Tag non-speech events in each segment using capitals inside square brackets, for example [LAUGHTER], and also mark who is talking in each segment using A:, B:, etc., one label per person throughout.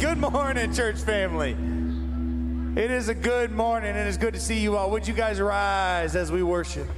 A: Good morning, church family. It is a good morning, and it's good to see you all. Would you guys rise as we worship?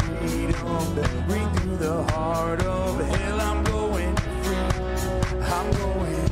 A: Freedom, on ring through the heart of hell. I'm going free. I'm going.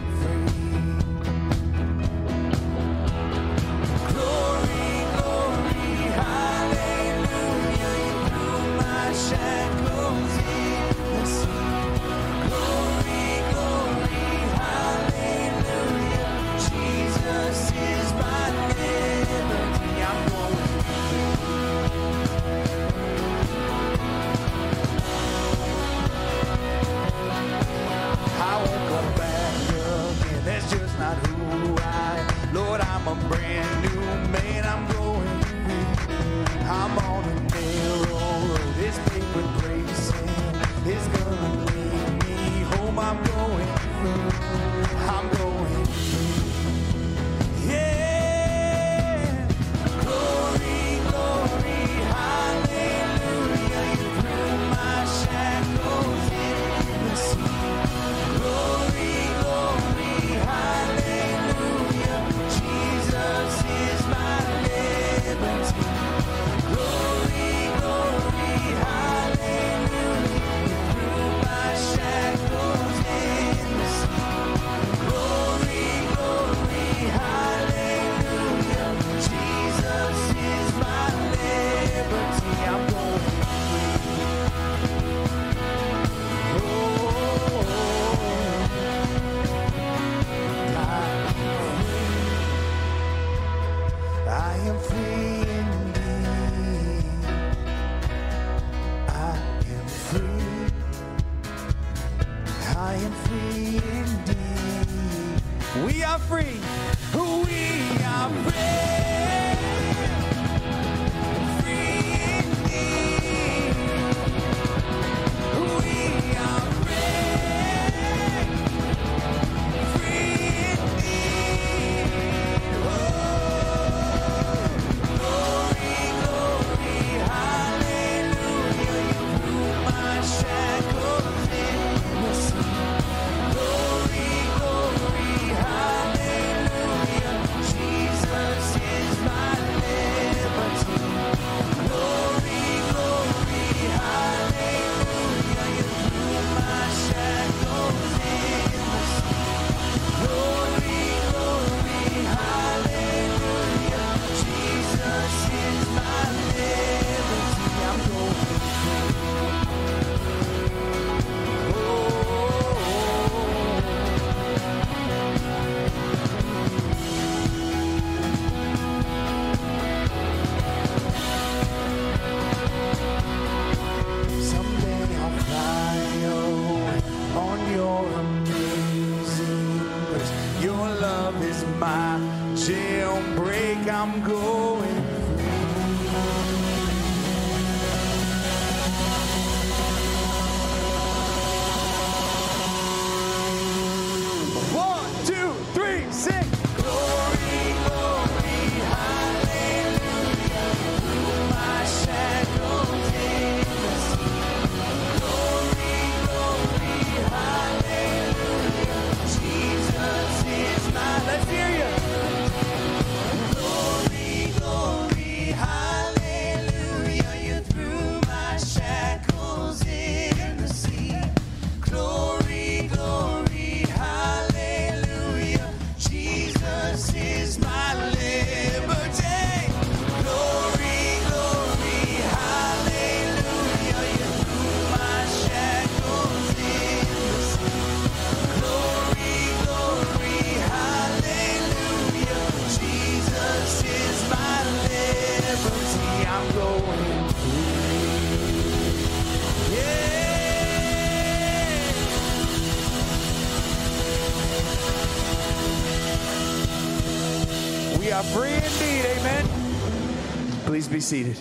B: Please be seated.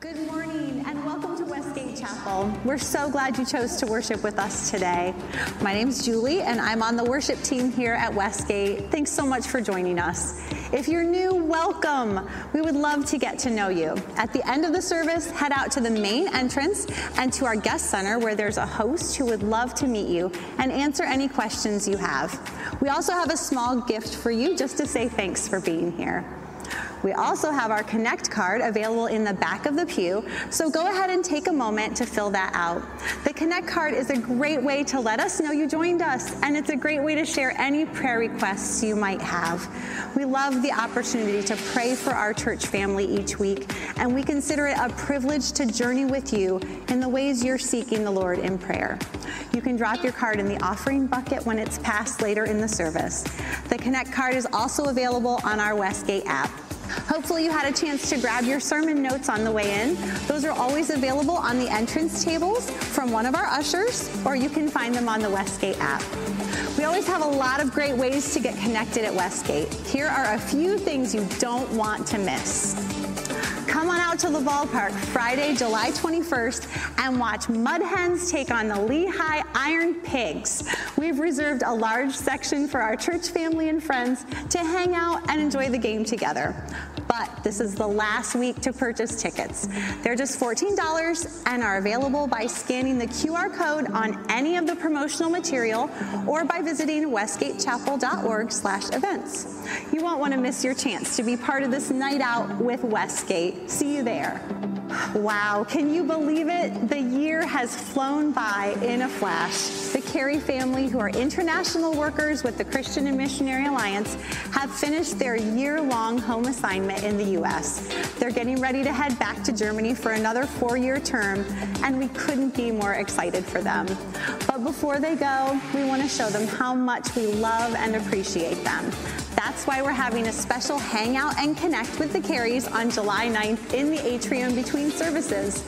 C: Good morning and welcome to Westgate Chapel. We're so glad you chose to worship with us today. My name's Julie and I'm on the worship team here at Westgate. Thanks so much for joining us. If you're new, welcome. We would love to get to know you. At the end of the service, head out to the main entrance and to our guest center where there's a host who would love to meet you and answer any questions you have. We also have a small gift for you just to say thanks for being here. We also have our Connect card available in the back of the pew, so go ahead and take a moment to fill that out. The Connect card is a great way to let us know you joined us, and it's a great way to share any prayer requests you might have. We love the opportunity to pray for our church family each week, and we consider it a privilege to journey with you in the ways you're seeking the Lord in prayer. You can drop your card in the offering bucket when it's passed later in the service. The Connect card is also available on our Westgate app. Hopefully, you had a chance to grab your sermon notes on the way in. Those are always available on the entrance tables from one of our ushers, or you can find them on the Westgate app. We always have a lot of great ways to get connected at Westgate. Here are a few things you don't want to miss. Come on out to the ballpark Friday, July 21st and watch Mud Hens take on the Lehigh Iron Pigs. We've reserved a large section for our church family and friends to hang out and enjoy the game together. But this is the last week to purchase tickets. They're just $14 and are available by scanning the QR code on any of the promotional material or by visiting westgatechapel.org slash events. You won't want to miss your chance to be part of this night out with Westgate. See you there. Wow, can you believe it? The year has flown by in a flash. The Carey family, who are international workers with the Christian and Missionary Alliance, have finished their year long home assignment in the U.S. They're getting ready to head back to Germany for another four year term, and we couldn't be more excited for them. But before they go, we want to show them how much we love and appreciate them. That's why we're having a special hangout and connect with the Careys on July 9th in the atrium between services.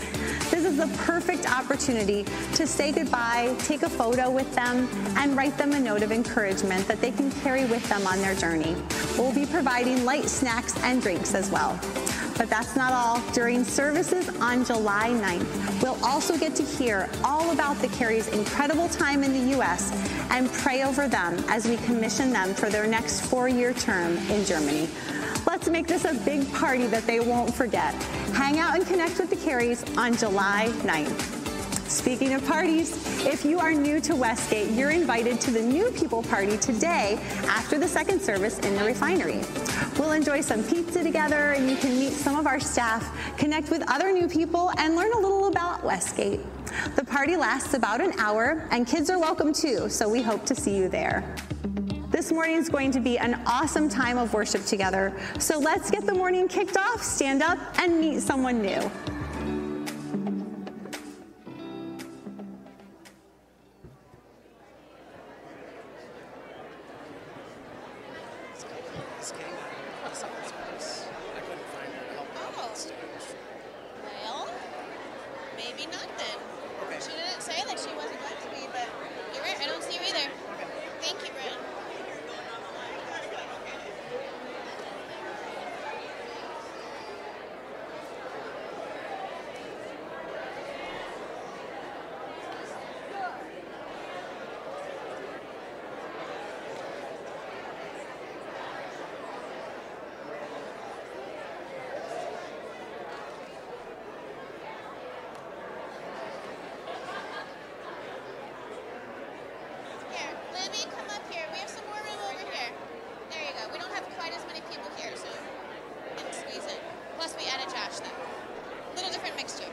C: This is the perfect opportunity to say goodbye, take a photo with them, and write them a note of encouragement that they can carry with them on their journey. We'll be providing light snacks and drinks as well. But that's not all. During services on July 9th, we'll also get to hear all about the Careys' incredible time in the U.S. and pray over them as we commission them for their next four year term in Germany. Let's make this a big party that they won't forget. Hang out and connect with the Careys on July 9th. Speaking of parties, if you are new to Westgate, you're invited to the New People Party today after the second service in the refinery. We'll enjoy some pizza together and you can meet some of our staff, connect with other new people, and learn a little about Westgate. The party lasts about an hour and kids are welcome too, so we hope to see you there. This morning is going to be an awesome time of worship together. So let's get the morning kicked off, stand up, and meet someone new. Oh.
D: Well, maybe not then. She didn't say that she wasn't going to be, but you're right. I don't see you either. Thank you, Brent. Here, Libby, come up here. We have some more room over here. There you go. We don't have quite as many people here, so we can squeeze in. Plus, we added Josh, though. Little different mixture.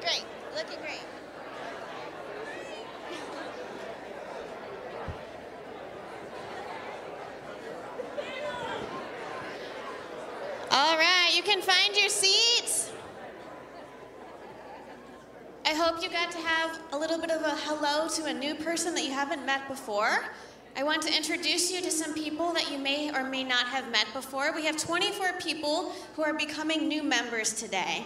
D: Great. Looking great. All right, you can find your seats. I hope you got to have a little bit of a hello to a new person that you haven't met before. I want to introduce you to some people that you may or may not have met before. We have 24 people who are becoming new members today.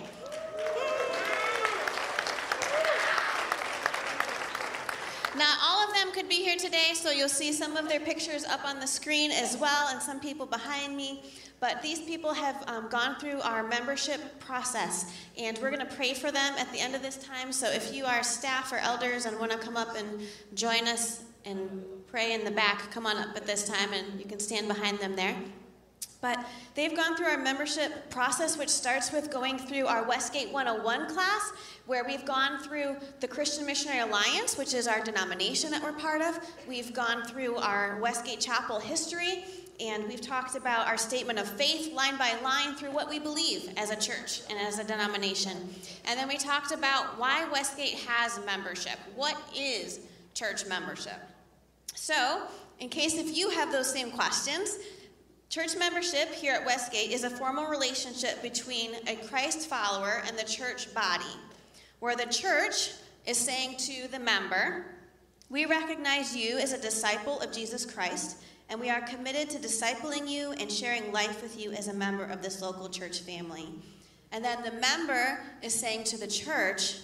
D: Not all of them could be here today, so you'll see some of their pictures up on the screen as well, and some people behind me. But these people have um, gone through our membership process, and we're going to pray for them at the end of this time. So if you are staff or elders and want to come up and join us and pray in the back, come on up at this time, and you can stand behind them there. But they've gone through our membership process, which starts with going through our Westgate 101 class, where we've gone through the Christian Missionary Alliance, which is our denomination that we're part of. We've gone through our Westgate Chapel history, and we've talked about our statement of faith line by line through what we believe as a church and as a denomination. And then we talked about why Westgate has membership. What is church membership? So, in case if you have those same questions, church membership here at Westgate is a formal relationship between a Christ follower and the church body, where the church is saying to the member, We recognize you as a disciple of Jesus Christ and we are committed to discipling you and sharing life with you as a member of this local church family. And then the member is saying to the church,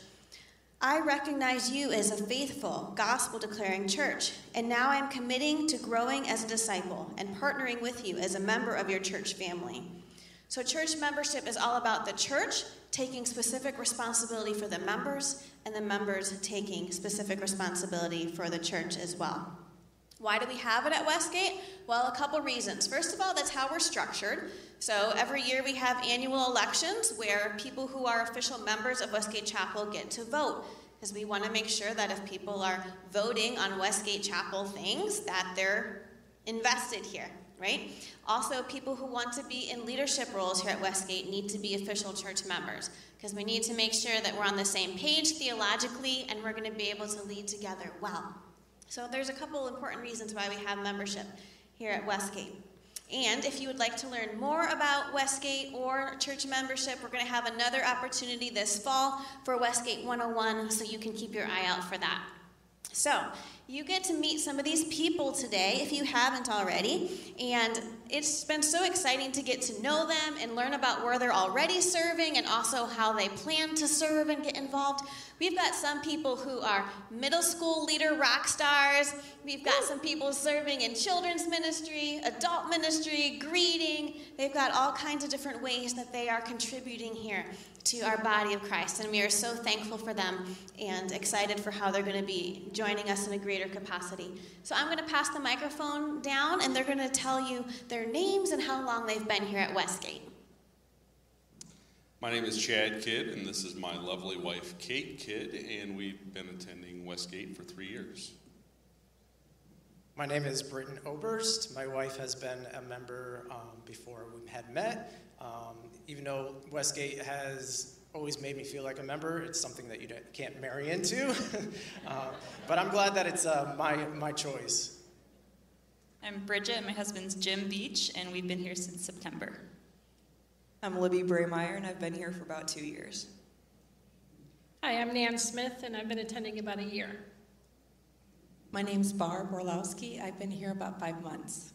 D: I recognize you as a faithful, gospel declaring church, and now I'm committing to growing as a disciple and partnering with you as a member of your church family. So, church membership is all about the church taking specific responsibility for the members, and the members taking specific responsibility for the church as well. Why do we have it at Westgate? Well, a couple reasons. First of all, that's how we're structured. So every year we have annual elections where people who are official members of Westgate Chapel get to vote. Because we want to make sure that if people are voting on Westgate Chapel things, that they're invested here, right? Also, people who want to be in leadership roles here at Westgate need to be official church members because we need to make sure that we're on the same page theologically and we're going to be able to lead together well. So there's a couple important reasons why we have membership here at Westgate. And if you would like to learn more about Westgate or church membership, we're going to have another opportunity this fall for Westgate 101, so you can keep your eye out for that. So, you get to meet some of these people today if you haven't already. And it's been so exciting to get to know them and learn about where they're already serving and also how they plan to serve and get involved. We've got some people who are middle school leader rock stars. We've got some people serving in children's ministry, adult ministry, greeting. They've got all kinds of different ways that they are contributing here to our body of Christ. And we are so thankful for them and excited for how they're going to be joining us in a greater capacity. So I'm going to pass the microphone down, and they're going to tell you their names and how long they've been here at Westgate.
E: My name is Chad Kidd, and this is my lovely wife, Kate Kidd, and we've been attending Westgate for three years.
F: My name is Britton Oberst. My wife has been a member um, before we had met. Um, even though Westgate has always made me feel like a member, it's something that you can't marry into. [LAUGHS] uh, but I'm glad that it's uh, my, my choice.
G: I'm Bridget, and my husband's Jim Beach, and we've been here since September.
H: I'm Libby Braymeyer, and I've been here for about two years.
I: Hi, I'm Nan Smith, and I've been attending about a year.
J: My name's Barb Orlowski. I've been here about five months.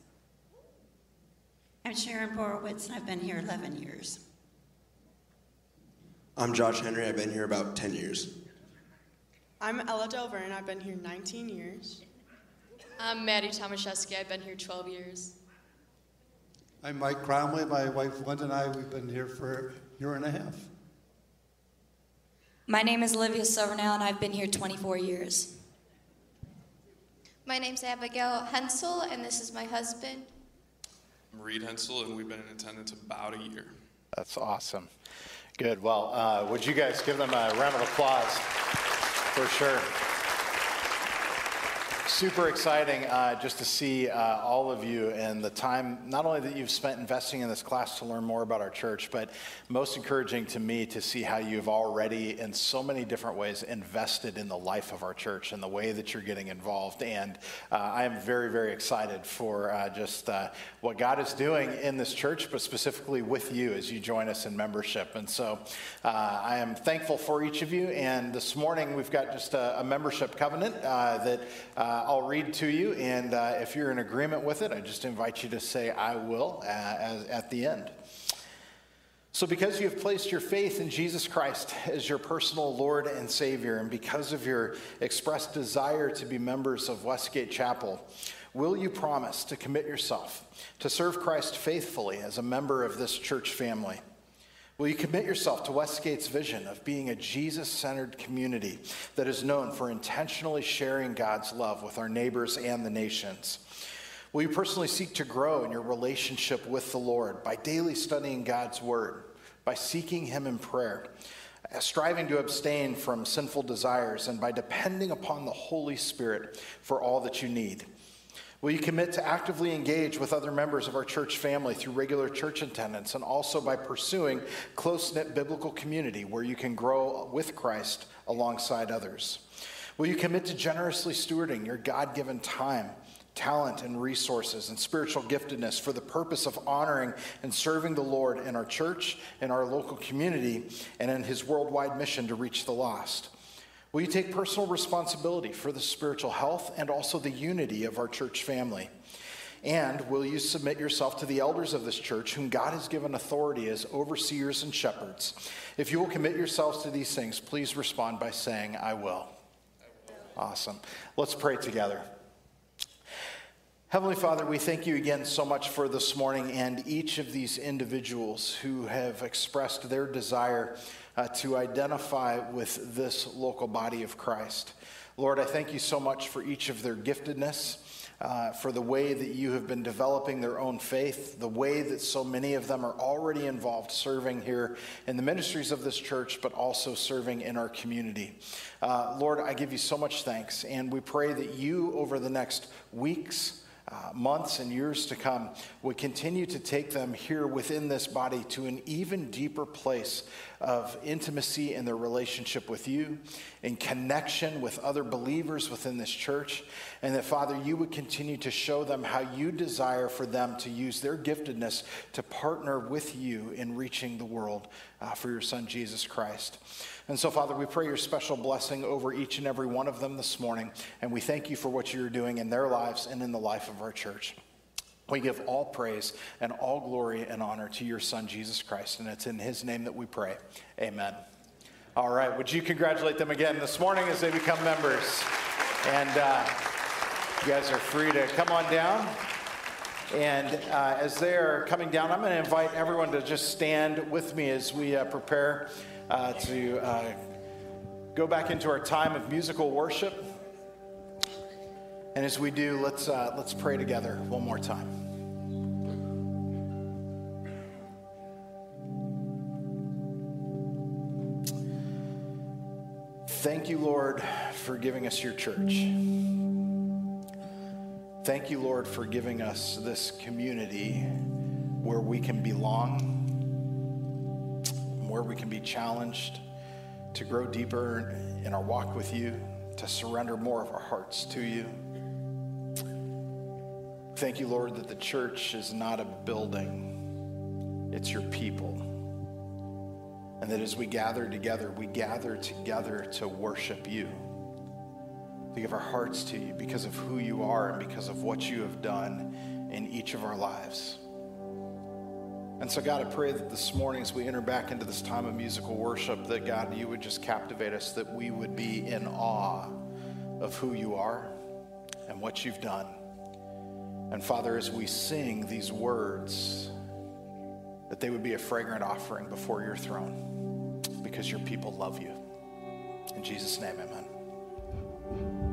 K: I'm Sharon Borowitz, and I've been here 11 years.
L: I'm Josh Henry. I've been here about 10 years.
M: I'm Ella Delver, and I've been here 19 years.
N: I'm Maddie Tomaszewski. I've been here 12 years.
O: I'm Mike Cromway. My wife Linda and I, we've been here for a year and a half.
P: My name is Olivia Silvernell, and I've been here 24 years.
Q: My name's Abigail Hensel, and this is my husband.
E: Reed Hensel, and we've been in attendance about a year.
R: That's awesome. Good. Well, uh, would you guys give them a round of applause for sure? Super exciting uh, just to see uh, all of you and the time, not only that you've spent investing in this class to learn more about our church, but most encouraging to me to see how you've already, in so many different ways, invested in the life of our church and the way that you're getting involved. And uh, I am very, very excited for uh, just uh, what God is doing in this church, but specifically with you as you join us in membership. And so uh, I am thankful for each of you. And this morning we've got just a, a membership covenant that I'll read to you, and uh, if you're in agreement with it, I just invite you to say, I will, uh, as, at the end. So, because you have placed your faith in Jesus Christ as your personal Lord and Savior, and because of your expressed desire to be members of Westgate Chapel, will you promise to commit yourself to serve Christ faithfully as a member of this church family? Will you commit yourself to Westgate's vision of being a Jesus centered community that is known for intentionally sharing God's love with our neighbors and the nations? Will you personally seek to grow in your relationship with the Lord by daily studying God's Word, by seeking Him in prayer, uh, striving to abstain from sinful desires, and by depending upon the Holy Spirit for all that you need? Will you commit to actively engage with other members of our church family through regular church attendance and also by pursuing close knit biblical community where you can grow with Christ alongside others? Will you commit to generously stewarding your God given time? talent and resources and spiritual giftedness for the purpose of honoring and serving the Lord in our church, in our local community, and in his worldwide mission to reach the lost? Will you take personal responsibility for the spiritual health and also the unity of our church family? And will you submit yourself to the elders of this church, whom God has given authority as overseers and shepherds? If you will commit yourselves to these things, please respond by saying, I will. Awesome. Let's pray together. Heavenly Father, we thank you again so much for this morning and each of these individuals who have expressed their desire uh, to identify with this local body of Christ. Lord, I thank you so much for each of their giftedness. Uh, for the way that you have been developing their own faith, the way that so many of them are already involved serving here in the ministries of this church, but also serving in our community. Uh, Lord, I give you so much thanks, and we pray that you, over the next weeks, uh, months and years to come would continue to take them here within this body to an even deeper place of intimacy in their relationship with you, in connection with other believers within this church, and that, Father, you would continue to show them how you desire for them to use their giftedness to partner with you in reaching the world uh, for your Son, Jesus Christ. And so, Father, we pray your special blessing over each and every one of them this morning, and we thank you for what you're doing in their lives and in the life of our church. We give all praise and all glory and honor to your Son, Jesus Christ, and it's in his name that we pray. Amen. All right, would you congratulate them again this morning as they become members? And uh, you guys are free to come on down. And uh, as they're coming down, I'm going to invite everyone to just stand with me as we uh, prepare uh, to uh, go back into our time of musical worship. And as we do, let's, uh, let's pray together one more time. Thank you, Lord, for giving us your church. Thank you, Lord, for giving us this community where we can belong where we can be challenged to grow deeper in our walk with you, to surrender more of our hearts to you. Thank you, Lord, that the church is not a building, it's your people. And that as we gather together, we gather together to worship you, to give our hearts to you because of who you are and because of what you have done in each of our lives. And so, God, I pray that this morning, as we enter back into this time of musical worship, that God, you would just captivate us, that we would be in awe of who you are and what you've done. And Father, as we sing these words, that they would be a fragrant offering before your throne because your people love you. In Jesus' name, amen.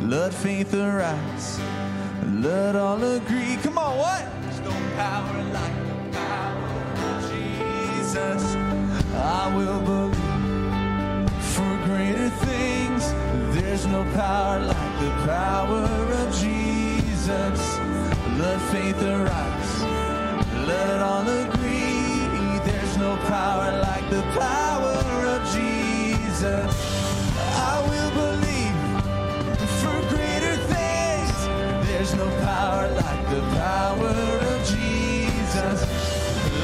A: Let faith arise. Let all agree. Come on, what? There's no power like the power of Jesus. I will believe for greater things. There's no power like the power of Jesus. Let faith arise. Let all agree. There's no power like the power of Jesus. I will believe no power like the power of Jesus.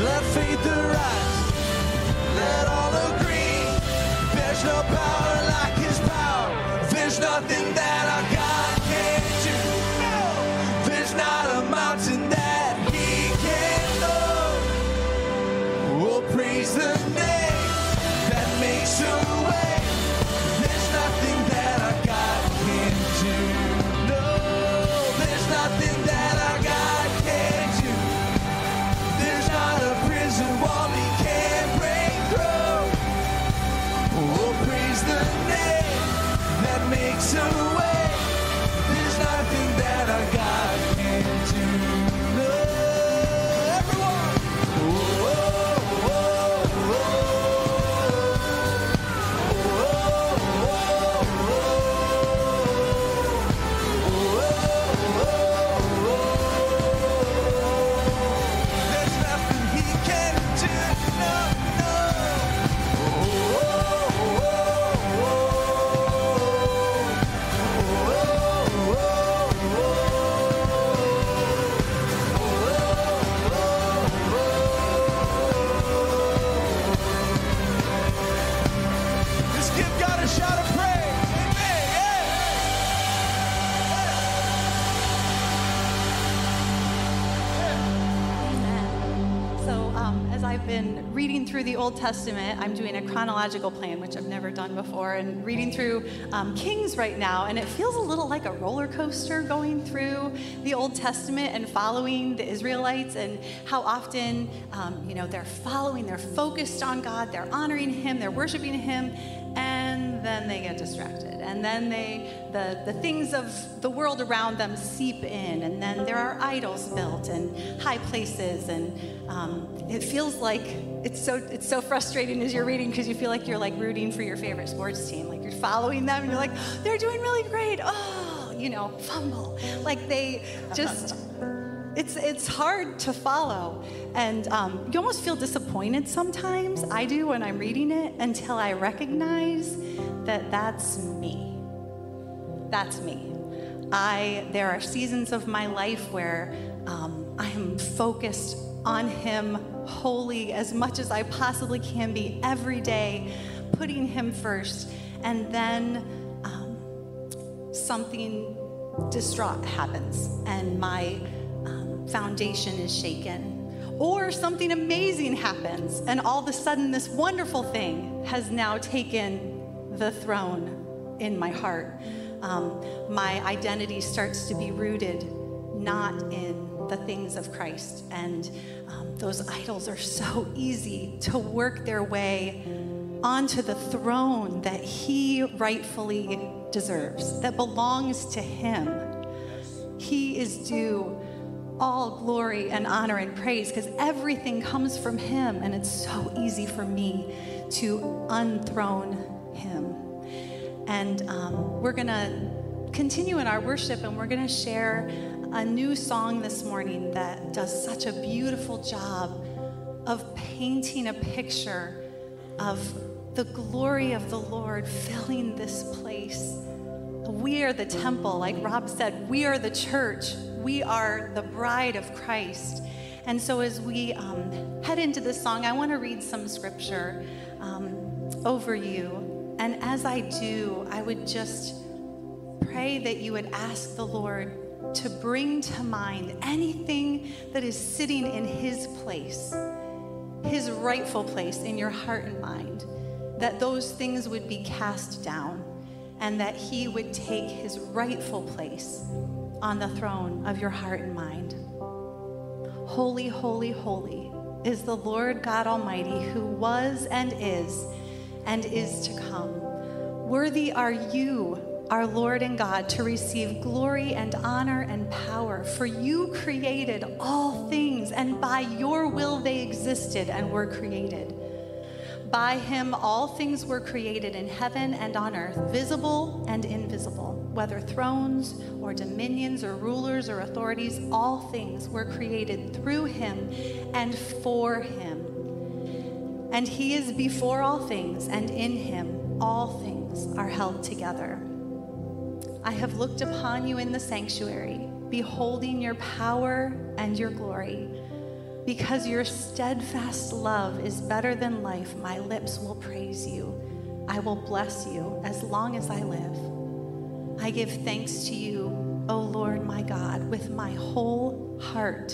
A: Let faith arise. Let all agree. There's no power like his power. There's nothing that I God through the
S: Old Testament, I'm doing a chronological plan, which I've never done before, and reading through um, Kings right now. And it feels a little like a roller coaster going through the Old Testament and following the Israelites, and how often, um, you know, they're following, they're focused on God, they're honoring Him, they're worshiping Him, and then they get distracted. And then they, the, the things of the world around them seep in, and then there are idols built and high places, and um, it feels like it's so it's so frustrating as you're reading because you feel like you're like rooting for your favorite sports team, like you're following them, and you're like they're doing really great. Oh, you know, fumble, like they just. It's, it's hard to follow. And um, you almost feel disappointed sometimes. I do when I'm reading it until I recognize that that's me. That's me. I, there are seasons of my life where um, I am focused on Him wholly as much as I possibly can be every day, putting Him first. And then um, something distraught happens, and my um, foundation is shaken. Or something amazing happens, and all of a sudden, this wonderful thing has now taken the throne in my heart. Um, my identity starts to be rooted not in the things of Christ. And um, those idols are so easy to work their way onto the throne that He rightfully deserves, that belongs to Him. He is due all glory and honor and praise because everything comes from Him, and it's so easy for me to unthrone Him. And um, we're going to continue in our worship, and we're going to share a new song this morning that does such a beautiful job of painting a picture of the glory of the Lord filling this place. We are the temple, like Rob said, we are the church. We are the bride of Christ. And so, as we um, head into this song, I want to read some scripture um, over you. And as I do, I would just pray that you would ask the Lord to bring to mind anything that is sitting in His place, His rightful place in your heart and mind, that those things would be cast down and that He would take His rightful place on the throne of your heart and mind. Holy, holy, holy is the Lord God Almighty who was and is and is to come. Worthy are you our Lord and God, to receive glory and honor and power. For you created all things, and by your will they existed and were created. By him all things were created in heaven and on earth, visible and invisible, whether thrones or dominions or rulers or authorities, all things were created through him and for him. And he is before all things, and in him all things are held together. I have looked upon you in the sanctuary, beholding your power and your glory. Because your steadfast love is better than life, my lips will praise you. I will bless you as long as I live. I give thanks to you, O Lord my God, with my whole heart,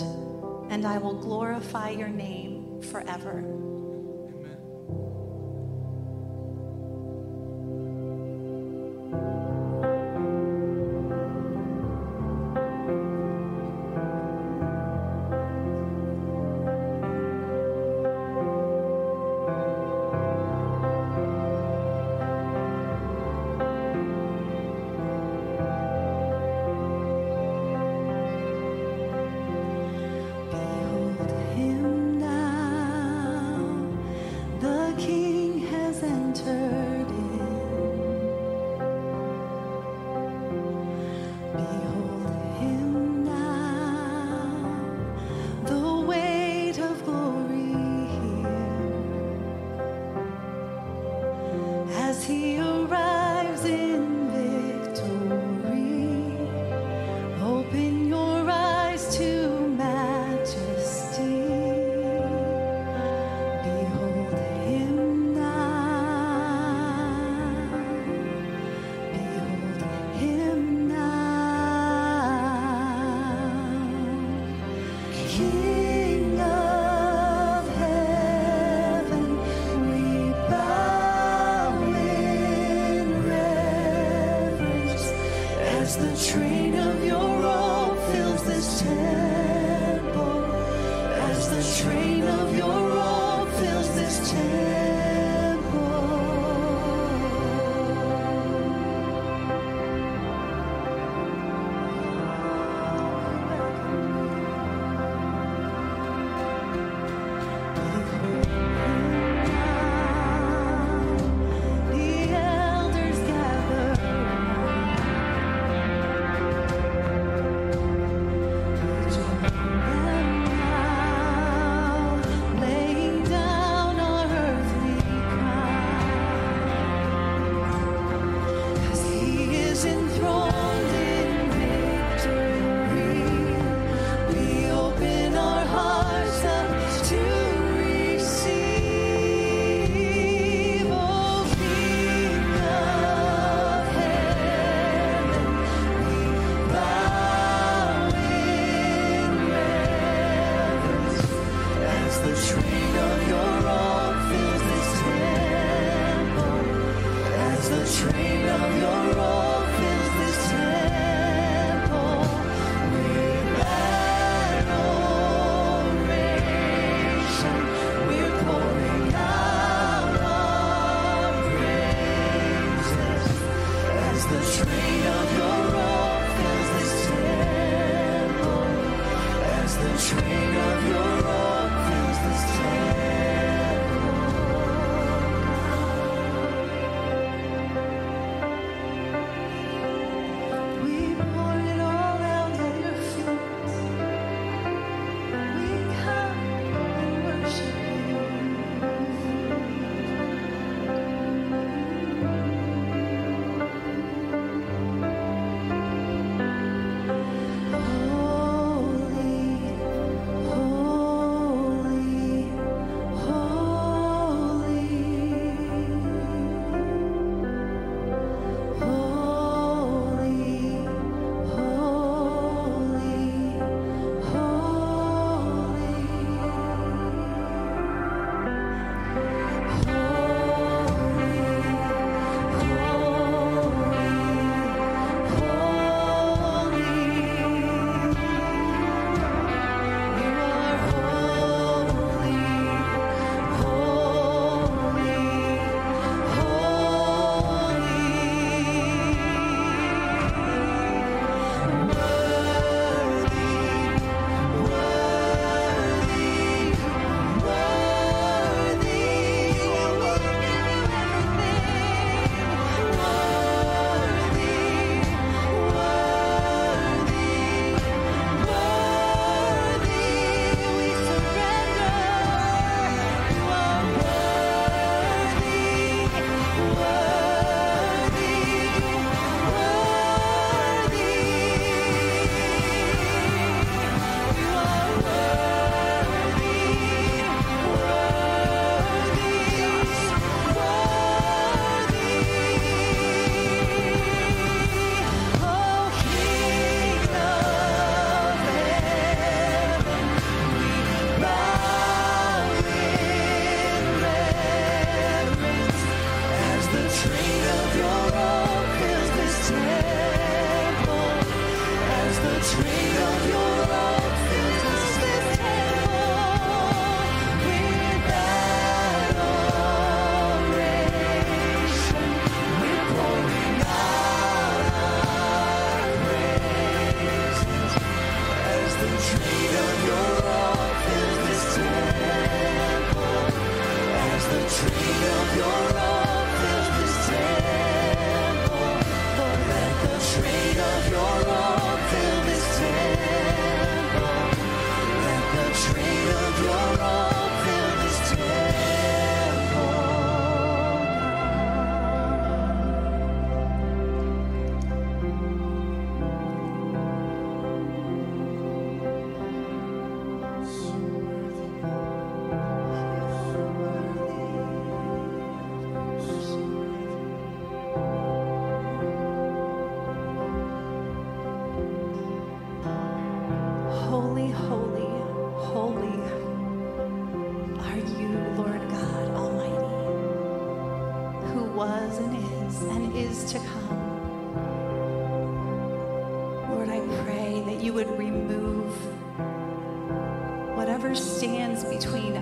S: and I will glorify your name forever.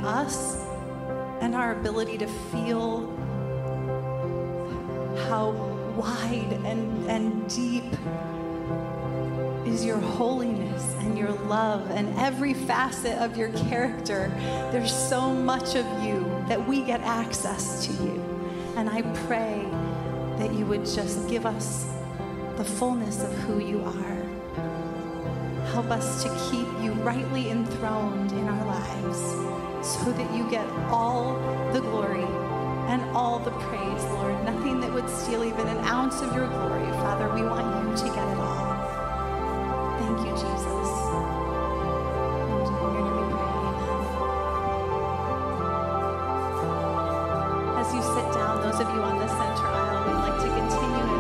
S: Us and our ability to feel how wide and, and deep is your holiness and your love and every facet of your character. There's so much of you that we get access to you. And I pray that you would just give us the fullness of who you are. Help us to keep you rightly enthroned in our lives so that you get all the glory and all the praise, Lord. Nothing that would steal even an ounce of your glory. Father, we want you to get it all. Thank you, Jesus. As you sit down, those of you on the center aisle, we'd like to continue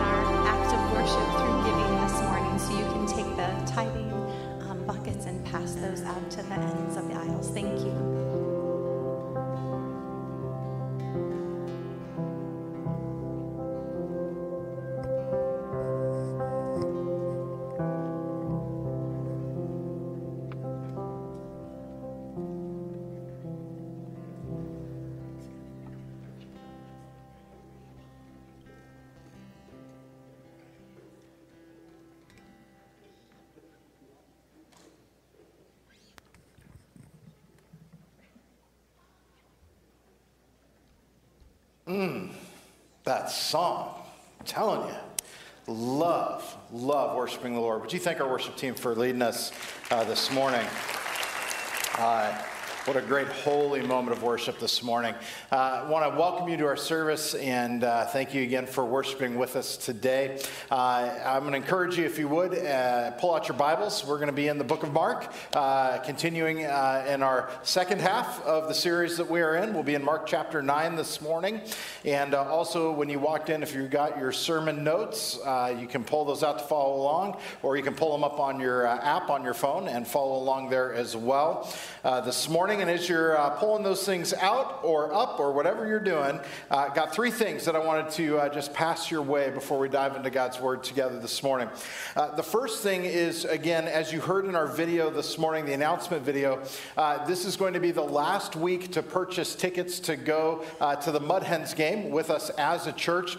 R: Mm, that song, I'm telling you, love, love worshiping the Lord. Would you thank our worship team for leading us uh, this morning? Uh, what a great holy moment of worship this morning. Uh, I want to welcome you to our service and uh, thank you again for worshiping with us today. Uh, I'm going to encourage you, if you would, uh, pull out your Bibles. We're going to be in the book of Mark, uh, continuing uh, in our second half of the series that we are in. We'll be in Mark chapter 9 this morning. And also, when you walked in, if you got your sermon notes, you can pull those out to follow along, or you can pull them up on your app on your phone and follow along there as well. this morning, and as you're uh, pulling those things out or up or whatever you're doing, uh, got three things that I wanted to uh, just pass your way before we dive into God's Word together this morning. Uh, the first thing is, again, as you heard in our video this morning, the announcement video, uh, this is going to be the last week to purchase tickets to go uh, to the Mud Hens game with us as a church.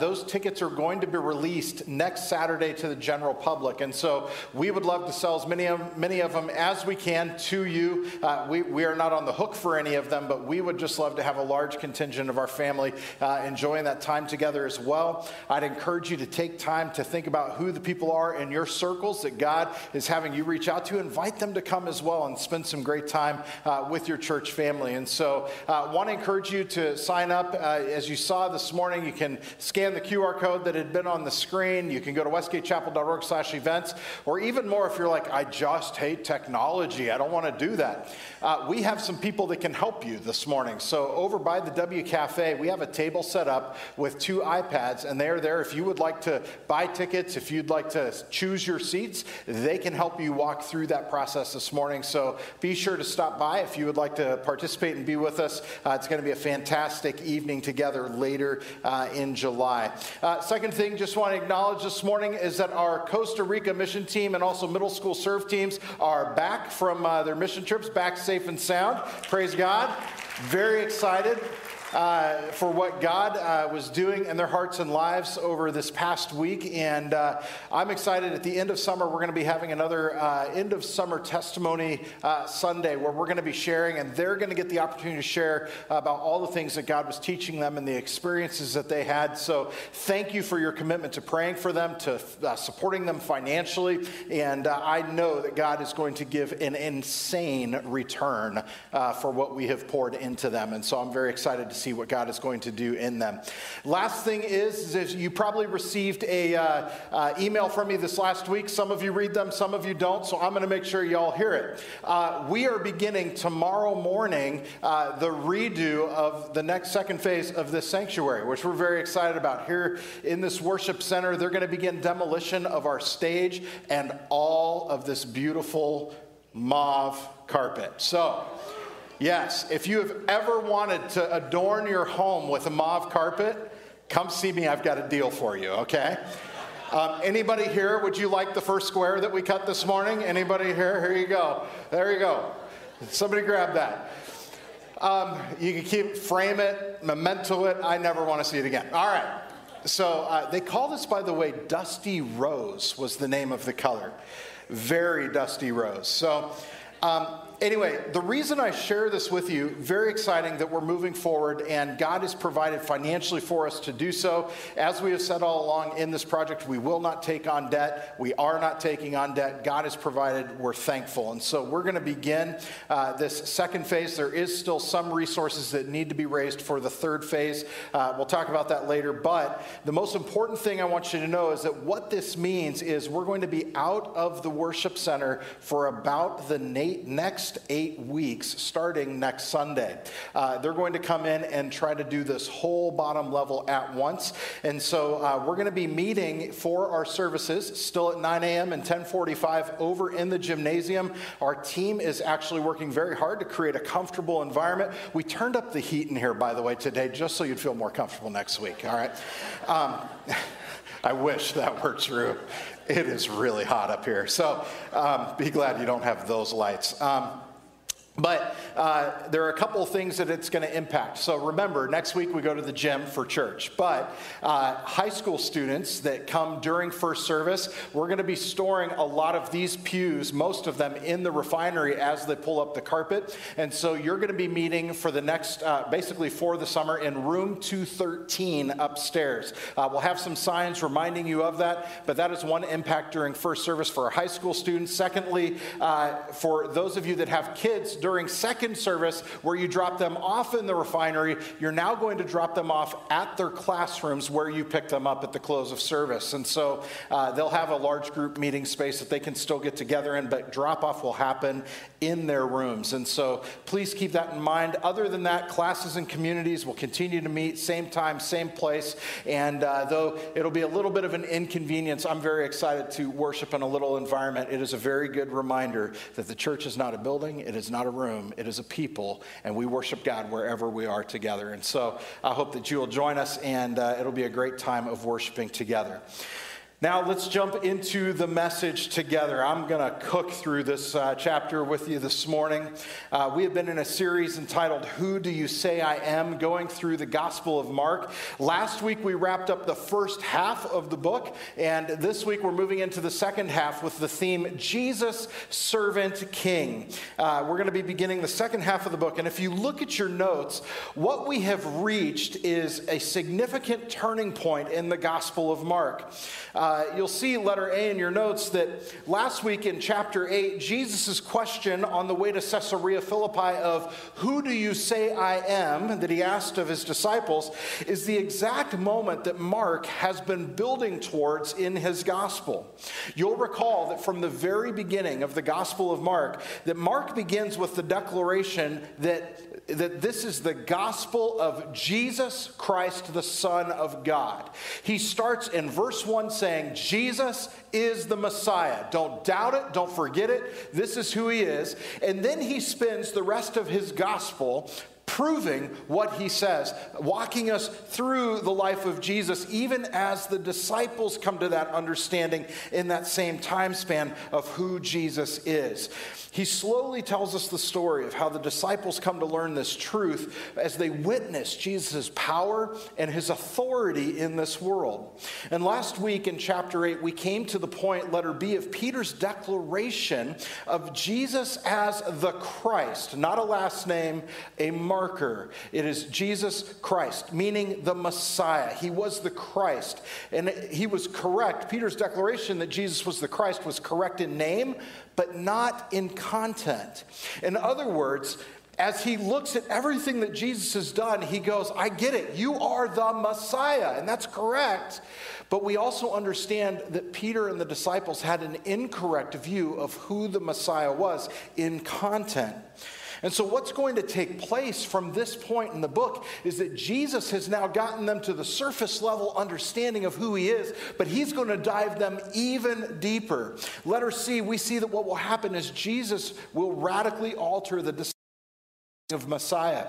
R: those tickets are going to be released next Saturday to the general public. And so we would love to sell as many of, many of them as we can to you. we, we are not on the hook for any of them, but we would just love to have a large contingent of our family uh, enjoying that time together as well. I'd encourage you to take time to think about who the people are in your circles that God is having you reach out to. Invite them to come as well and spend some great time uh, with your church family. And so, I uh, want to encourage you to sign up. Uh, as you saw this morning, you can scan the QR code that had been on the screen. You can go to westgatechapel.org slash events, or even more if you're like, I just hate technology. I don't want to do that. Uh, we have some people that can help you this morning. So, over by the W Cafe, we have a table set up with two iPads, and they're there. If you would like to buy tickets, if you'd like to choose your seats, they can help you walk through that process this morning. So, be sure to stop by if you would like to participate and be with us. Uh, it's going to be a fantastic evening together later uh, in July. Uh, second thing, just want to acknowledge this morning is that our Costa Rica mission team and also middle school serve teams are back from uh, their mission trips, back safe and sound. Praise God. Very excited uh, for what God uh, was doing in their hearts and lives over this past week. And uh, I'm excited at the end of summer, we're going to be having another uh, end of summer testimony uh, Sunday where we're going to be sharing, and they're going to get the opportunity to share about all the things that God was teaching them and the experiences that they had. So thank you for your commitment to praying for them, to uh, supporting them financially. And I know that God is going to give an insane return for what we have poured into them. And so I'm very excited to see what God is going to do in them. Last thing is, is you probably received a uh, uh, email from me this last week. Some of you read them, some of you don't. So I'm going to make sure y'all hear it. Uh, we are beginning tomorrow morning uh, the redo of the next second phase of this sanctuary, which we're very excited about. Here in this worship center, they're going to begin demolition of our stage and all of this beautiful mauve carpet. So. Yes, if you have ever wanted to adorn your home with a mauve carpet, come see me. I've got a deal for you, okay? Um, anybody here, would you like the first square that we cut this morning? Anybody here? Here you go. There you go. Somebody grab that. Um, you can keep, frame it, memento it. I never want to see it again. All right. So uh, they call this, by the way, Dusty Rose was the name of the color. Very dusty rose. So um, anyway, the reason I share this with you, very exciting that we're moving forward and God has provided financially for us to do so. As we have said all along in this project, we will not take on debt. We are not taking on debt. God has provided. We're thankful. And so we're going to begin uh, this second phase. There is still some resources that need to be raised for the third phase. Uh, we'll talk about that later. But the most important thing I want you to know is that what this means is we're going to be out of the worship center for about the next next eight weeks, starting next Sunday. Uh, they're going to come in and try to do this whole bottom level at once. And so uh, we're going to be meeting for our services still at 9 a.m. and 1045 over in the gymnasium. Our team is actually working very hard to create a comfortable environment. We turned up the heat in here, by the way, today, just so you'd feel more comfortable next week. All right. Um, [LAUGHS] I wish that were true. It is really hot up here. So um, be glad you don't have those lights. Um, but uh, there are a couple things that it's going to impact. So remember, next week we go to the gym for church. But uh, high school students that come during first service, we're going to be storing a lot of these pews, most of them in the refinery as they pull up the carpet. And so you're going to be meeting for the next, uh, basically for the summer, in room 213 upstairs. Uh, we'll have some signs reminding you of that, but that is one impact during first service for our high school students. Secondly, uh, for those of you that have kids, during second service, where you drop them off in the refinery, you're now going to drop them off at their classrooms where you pick them up at the close of service. And so uh, they'll have a large group meeting space that they can still get together in, but drop off will happen in their rooms. And so please keep that in mind. Other than that, classes and communities will continue to meet, same time, same place. And uh, though it'll be a little bit of an inconvenience, I'm very excited to worship in a little environment. It is a very good reminder that the church is not a building, it is not a room, it is a people, and we worship God wherever we are together. And so I hope that you will join us, and uh, it'll be a great time of worshiping together. Now, let's jump into the message together. I'm going to cook through this uh, chapter with you this morning. Uh, we have been in a series entitled, Who Do You Say I Am? going through the Gospel of Mark. Last week, we wrapped up the first half of the book, and this week, we're moving into the second half with the theme, Jesus, Servant, King. Uh, we're going to be beginning the second half of the book, and if you look at your notes, what we have reached is a significant turning point in the Gospel of Mark. Uh, you'll see letter A in your notes that last week in chapter 8, Jesus' question on the way to Caesarea Philippi of, Who do you say I am? that he asked of his disciples, is the exact moment that Mark has been building towards in his gospel. You'll recall that from the very beginning of the Gospel of Mark, that Mark begins with the declaration that that this is the gospel of Jesus Christ, the Son of God. He starts in verse 1 saying, Jesus is the Messiah. Don't doubt it, don't forget it. This is who he is. And then he spends the rest of his gospel proving what he says, walking us through the life of Jesus, even as the disciples come to that understanding in that same time span of who Jesus is. He slowly tells us the story of how the disciples come to learn this truth as they witness Jesus' power and his authority in this world. And last week in chapter 8, we came to the point, letter B, of Peter's declaration of Jesus as the Christ, not a last name, a marker. It is Jesus Christ, meaning the Messiah. He was the Christ. And he was correct. Peter's declaration that Jesus was the Christ was correct in name, but not in content. In other words, as he looks at everything that Jesus has done, he goes, I get it. You are the Messiah. And that's correct. But we also understand that Peter and the disciples had an incorrect view of who the Messiah was in content. And so, what's going to take place from this point in the book is that Jesus has now gotten them to the surface level understanding of who he is, but he's going to dive them even deeper. Letter C, we see that what will happen is Jesus will radically alter the of Messiah.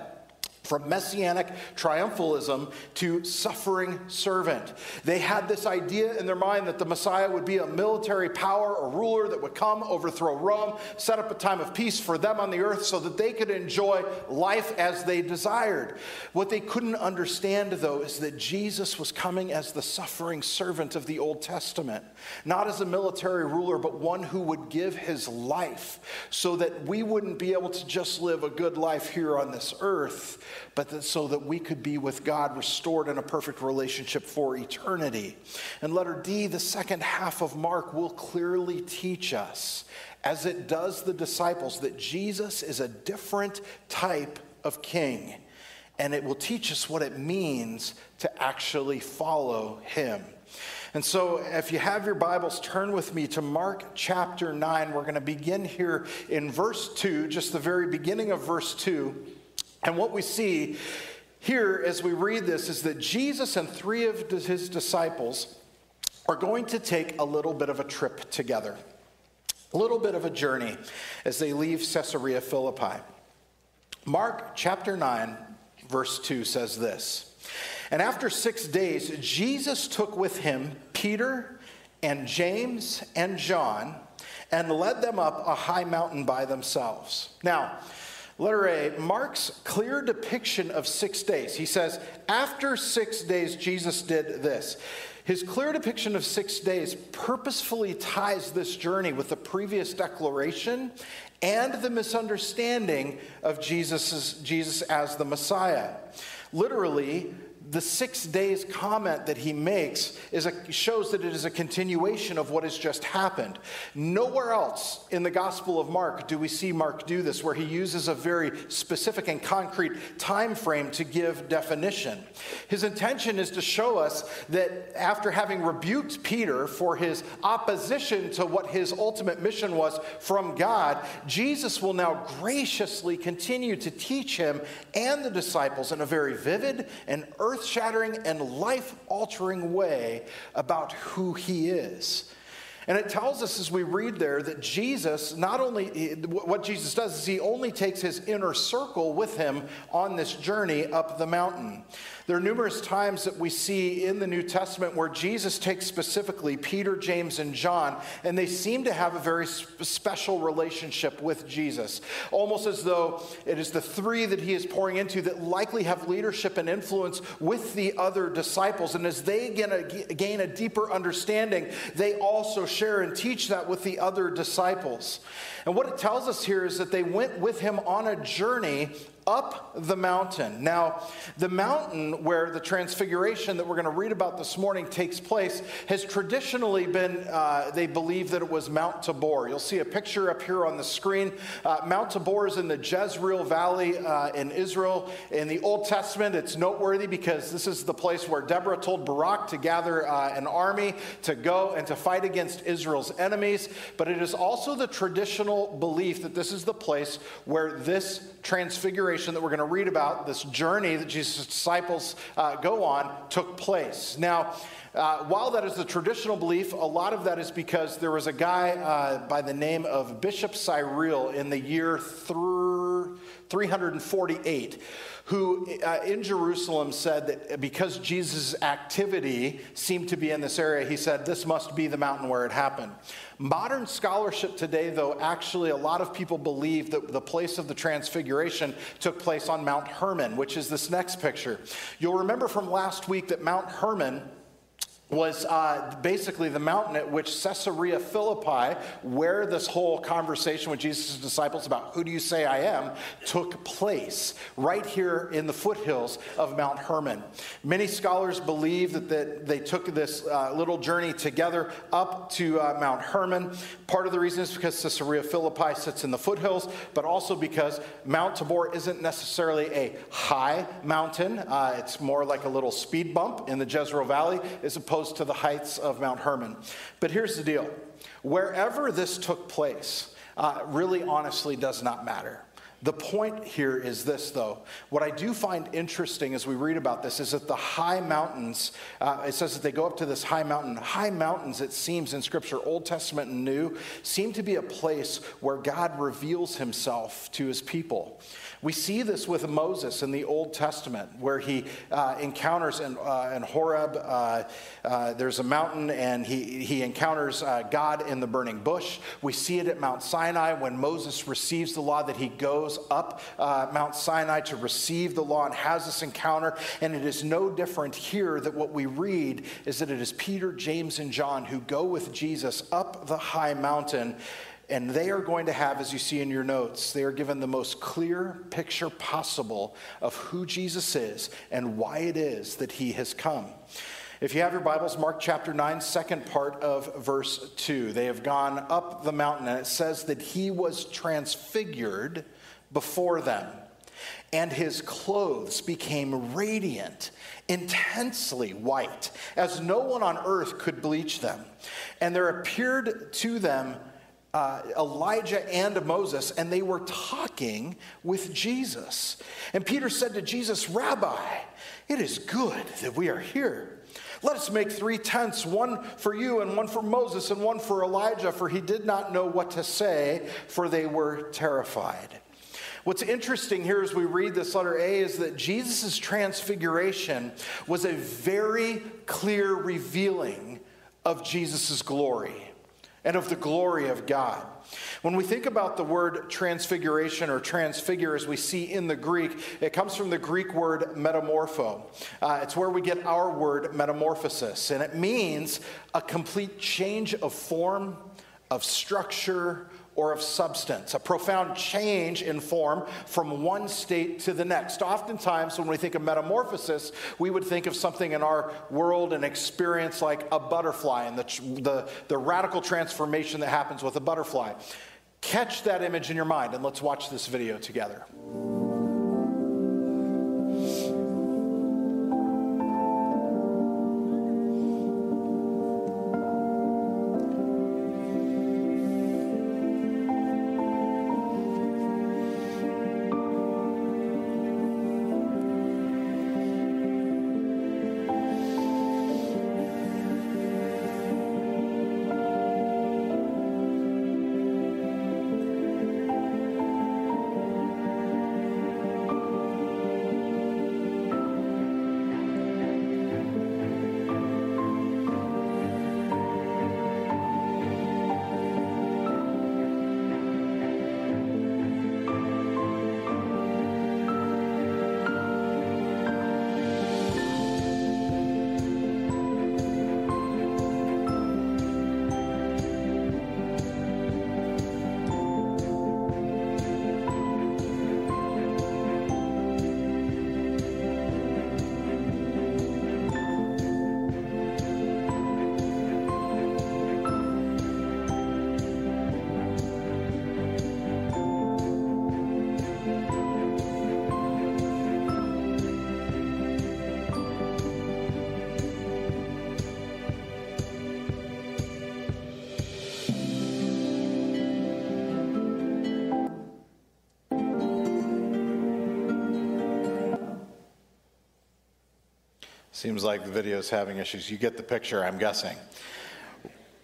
R: From messianic triumphalism to suffering servant. They had this idea in their mind that the Messiah would be a military power, a ruler that would come, overthrow Rome, set up a time of peace for them on the earth so that they could enjoy life as they desired. What they couldn't understand, though, is that Jesus was coming as the suffering servant of the Old Testament, not as a military ruler, but one who would give his life so that we wouldn't be able to just live a good life here on this earth but that so that we could be with God restored in a perfect relationship for eternity. And letter D, the second half of Mark, will clearly teach us, as it does the disciples, that Jesus is a different type of king. And it will teach us what it means to actually follow him. And so, if you have your Bibles, turn with me to Mark chapter 9. We're going to begin here in verse 2, just the very beginning of verse 2. And what we see here as we read this is that Jesus and three of his disciples are going to take a little bit of a trip together, a little bit of a journey as they leave Caesarea Philippi. Mark chapter 9, verse 2 says this And after six days, Jesus took with him Peter and James and John and led them up a high mountain by themselves. Now, Letter A, Mark's clear depiction of six days. He says, after six days, Jesus did this. His clear depiction of six days purposefully ties this journey with the previous declaration and the misunderstanding of Jesus, as the Messiah. Literally, the six days comment that he makes is a, shows that it is a continuation of what has just happened. Nowhere else in the Gospel of Mark do we see Mark do this, where he uses a very specific and concrete time frame to give definition. His intention is to show us that after having rebuked Peter for his opposition to what his ultimate mission was from God, Jesus will now graciously continue to teach him and the disciples in a very vivid and earth earth shattering and life altering way about who he is. And it tells us as we read there that Jesus, not only, what Jesus does is he only takes his inner circle with him on this journey up the mountain. There are numerous times that we see in the New Testament where Jesus takes specifically Peter, James, and John, and they seem to have a very special relationship with Jesus. Almost as though it is the three that he is pouring into that likely have leadership and influence with the other disciples. And as they gain a, gain a deeper understanding, they also share and teach that with the other disciples. And what it tells us here is that they went with him on a journey up the mountain. Now, the mountain where the transfiguration that we're going to read about this morning takes place has traditionally been, uh, they believe that it was Mount Tabor. You'll see a picture up here on the screen. Uh, Mount Tabor is in the Jezreel Valley uh, in Israel. In the Old Testament, it's noteworthy because this is the place where Deborah told Barak to gather uh, an army to go and to fight against Israel's enemies. But it is also the traditional belief that this is the place where this transfiguration that we're going to read about, this journey that Jesus' disciples uh, go on, took place. Now, uh, while that is the traditional belief, a lot of that is because there was a guy uh, by the name of Bishop Cyril in the year 348 who uh, in Jerusalem said that because Jesus' activity seemed to be in this area, he said, This must be the mountain where it happened. Modern scholarship today, though, actually, a lot of people believe that the place of the transfiguration took place on Mount Hermon, which is this next picture. You'll remember from last week that Mount Hermon was uh, basically the mountain at which Caesarea Philippi, where this whole conversation with Jesus' disciples about who do you say I am, took place, right here in the foothills of Mount Hermon. Many scholars believe that, that they took this uh, little journey together up to uh, Mount Hermon. Part of the reason is because Caesarea Philippi sits in the foothills, but also because Mount Tabor isn't necessarily a high mountain. Uh, it's more like a little speed bump in the Jezreel Valley, as opposed opposed to the heights of Mount Hermon. But here's the deal wherever this took place, uh, really honestly does not matter. The point here is this, though. What I do find interesting as we read about this is that the high mountains, uh, it says that they go up to this high mountain. High mountains, it seems in Scripture, Old Testament and New, seem to be a place where God reveals himself to his people. We see this with Moses in the Old Testament, where he uh, encounters in, uh, in Horeb, uh, uh there's a mountain, and he, he encounters uh, God in the burning bush. We see it at Mount Sinai when Moses receives the law, that he goes up uh, Mount Sinai to receive the law and has this encounter. And it is no different here that what we read is that it is Peter, James, and John who go with Jesus up the high mountain and they are going to have, as you see in your notes, they are given the most clear picture possible of who Jesus is and why it is that he has come. If you have your Bibles, Mark chapter 9, second part of verse 2. They have gone up the mountain, and it says that he was transfigured before them, and his clothes became radiant, intensely white, as no one on earth could bleach them. And there appeared to them uh, Elijah and Moses, and they were talking with Jesus. And Peter said to Jesus, Rabbi, it is good that we are here. Let us make three tents, one for you, and one for Moses, and one for Elijah, for he did not know what to say, for they were terrified. What's interesting here as we read this letter A is that Jesus' transfiguration was a very clear revealing of Jesus' glory and of the glory of God. When we think about the word transfiguration or transfigure, as we see in the Greek, it comes from the Greek word metamorpho. Uh, it's where we get our word metamorphosis, and it means a complete change of form, of structure, or of substance, a profound change in form from one state to the next. Oftentimes, when we think of metamorphosis, we would think of something in our world and experience like a butterfly and the, the, the radical transformation that happens with a butterfly. Catch that image in your mind and let's watch this video together. Seems like the video is having issues. You get the picture, I'm guessing.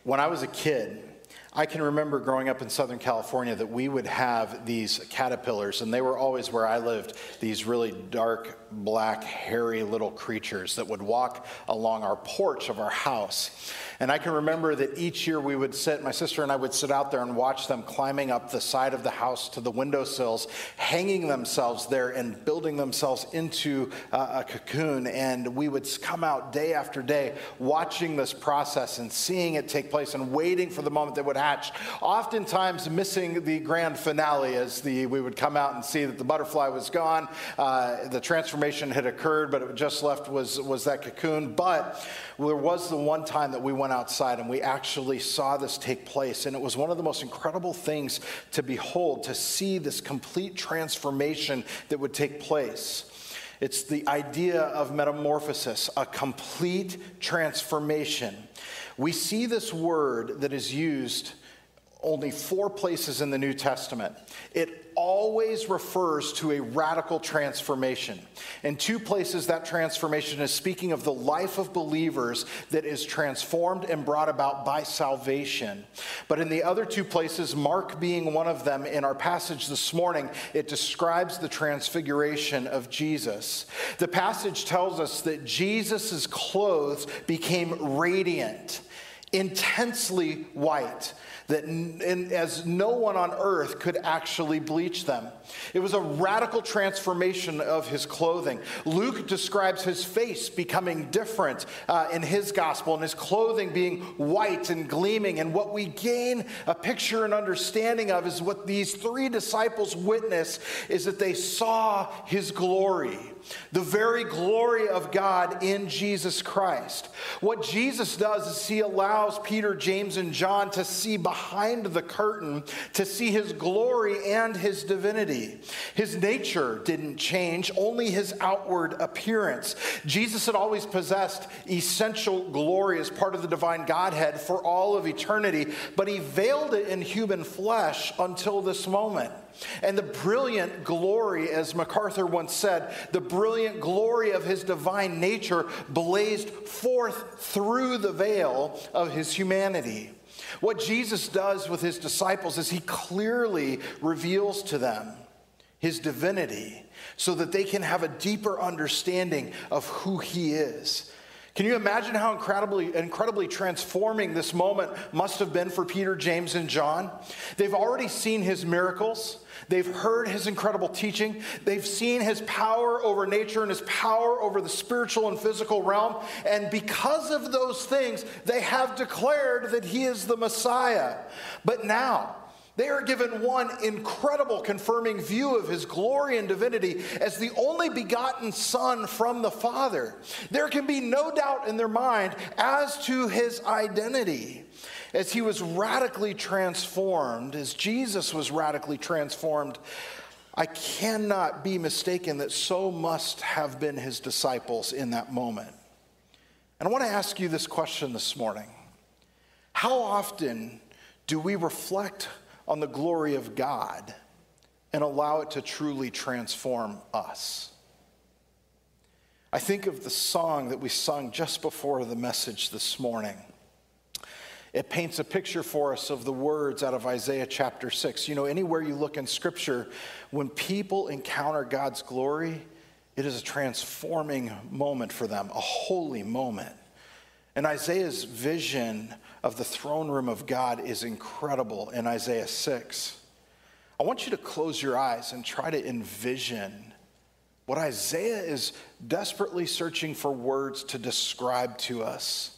R: When I was a kid, I can remember growing up in Southern California that we would have these caterpillars, and they were always where I lived, these really dark, black, hairy little creatures that would walk along our porch of our house. And I can remember that each year we would sit, my sister and I would sit out there and watch them climbing up the side of the house to the windowsills, hanging themselves there and building themselves into uh, a cocoon. And we would come out day after day watching this process and seeing it take place and waiting for the moment that would hatch. Oftentimes missing the grand finale as the, we would come out and see that the butterfly was gone, uh, the transformation had occurred, but it just left was, was that cocoon. But there was the one time that we went outside and we actually saw this take place. And it was one of the most incredible things to behold, to see this complete transformation that would take place. It's the idea of metamorphosis, a complete transformation. We see this word that is used only four places in the New Testament, it always refers to a radical transformation. In two places, that transformation is speaking of the life of believers that is transformed and brought about by salvation. But in the other two places, Mark being one of them, in our passage this morning, it describes the transfiguration of Jesus. The passage tells us that Jesus' clothes became radiant, intensely white that as no one on earth could actually bleach them. It was a radical transformation of his clothing. Luke describes his face becoming different uh, in his gospel and his clothing being white and gleaming. And what we gain a picture and understanding of is what these three disciples witness is that they saw his glory the very glory of God in Jesus Christ. What Jesus does is he allows Peter, James, and John to see behind the curtain, to see his glory and his divinity. His nature didn't change, only his outward appearance. Jesus had always possessed essential glory as part of the divine Godhead for all of eternity, but he veiled it in human flesh until this moment. And the brilliant glory, as MacArthur once said, the brilliant glory of his divine nature blazed forth through the veil of his humanity. What Jesus does with his disciples is he clearly reveals to them his divinity so that they can have a deeper understanding of who he is. Can you imagine how incredibly, incredibly transforming this moment must have been for Peter, James, and John? They've already seen his miracles. They've heard his incredible teaching. They've seen his power over nature and his power over the spiritual and physical realm. And because of those things, they have declared that he is the Messiah. But now, they are given one incredible confirming view of his glory and divinity as the only begotten Son from the Father. There can be no doubt in their mind as to his identity as he was radically transformed, as Jesus was radically transformed, I cannot be mistaken that so must have been his disciples in that moment. And I want to ask you this question this morning How often do we reflect on the glory of God and allow it to truly transform us? I think of the song that we sung just before the message this morning. It paints a picture for us of the words out of Isaiah chapter 6. You know, anywhere you look in Scripture, when people encounter God's glory, it is a transforming moment for them, a holy moment. And Isaiah's vision of the throne room of God is incredible in Isaiah 6. I want you to close your eyes and try to envision what Isaiah is desperately searching for words to describe to us.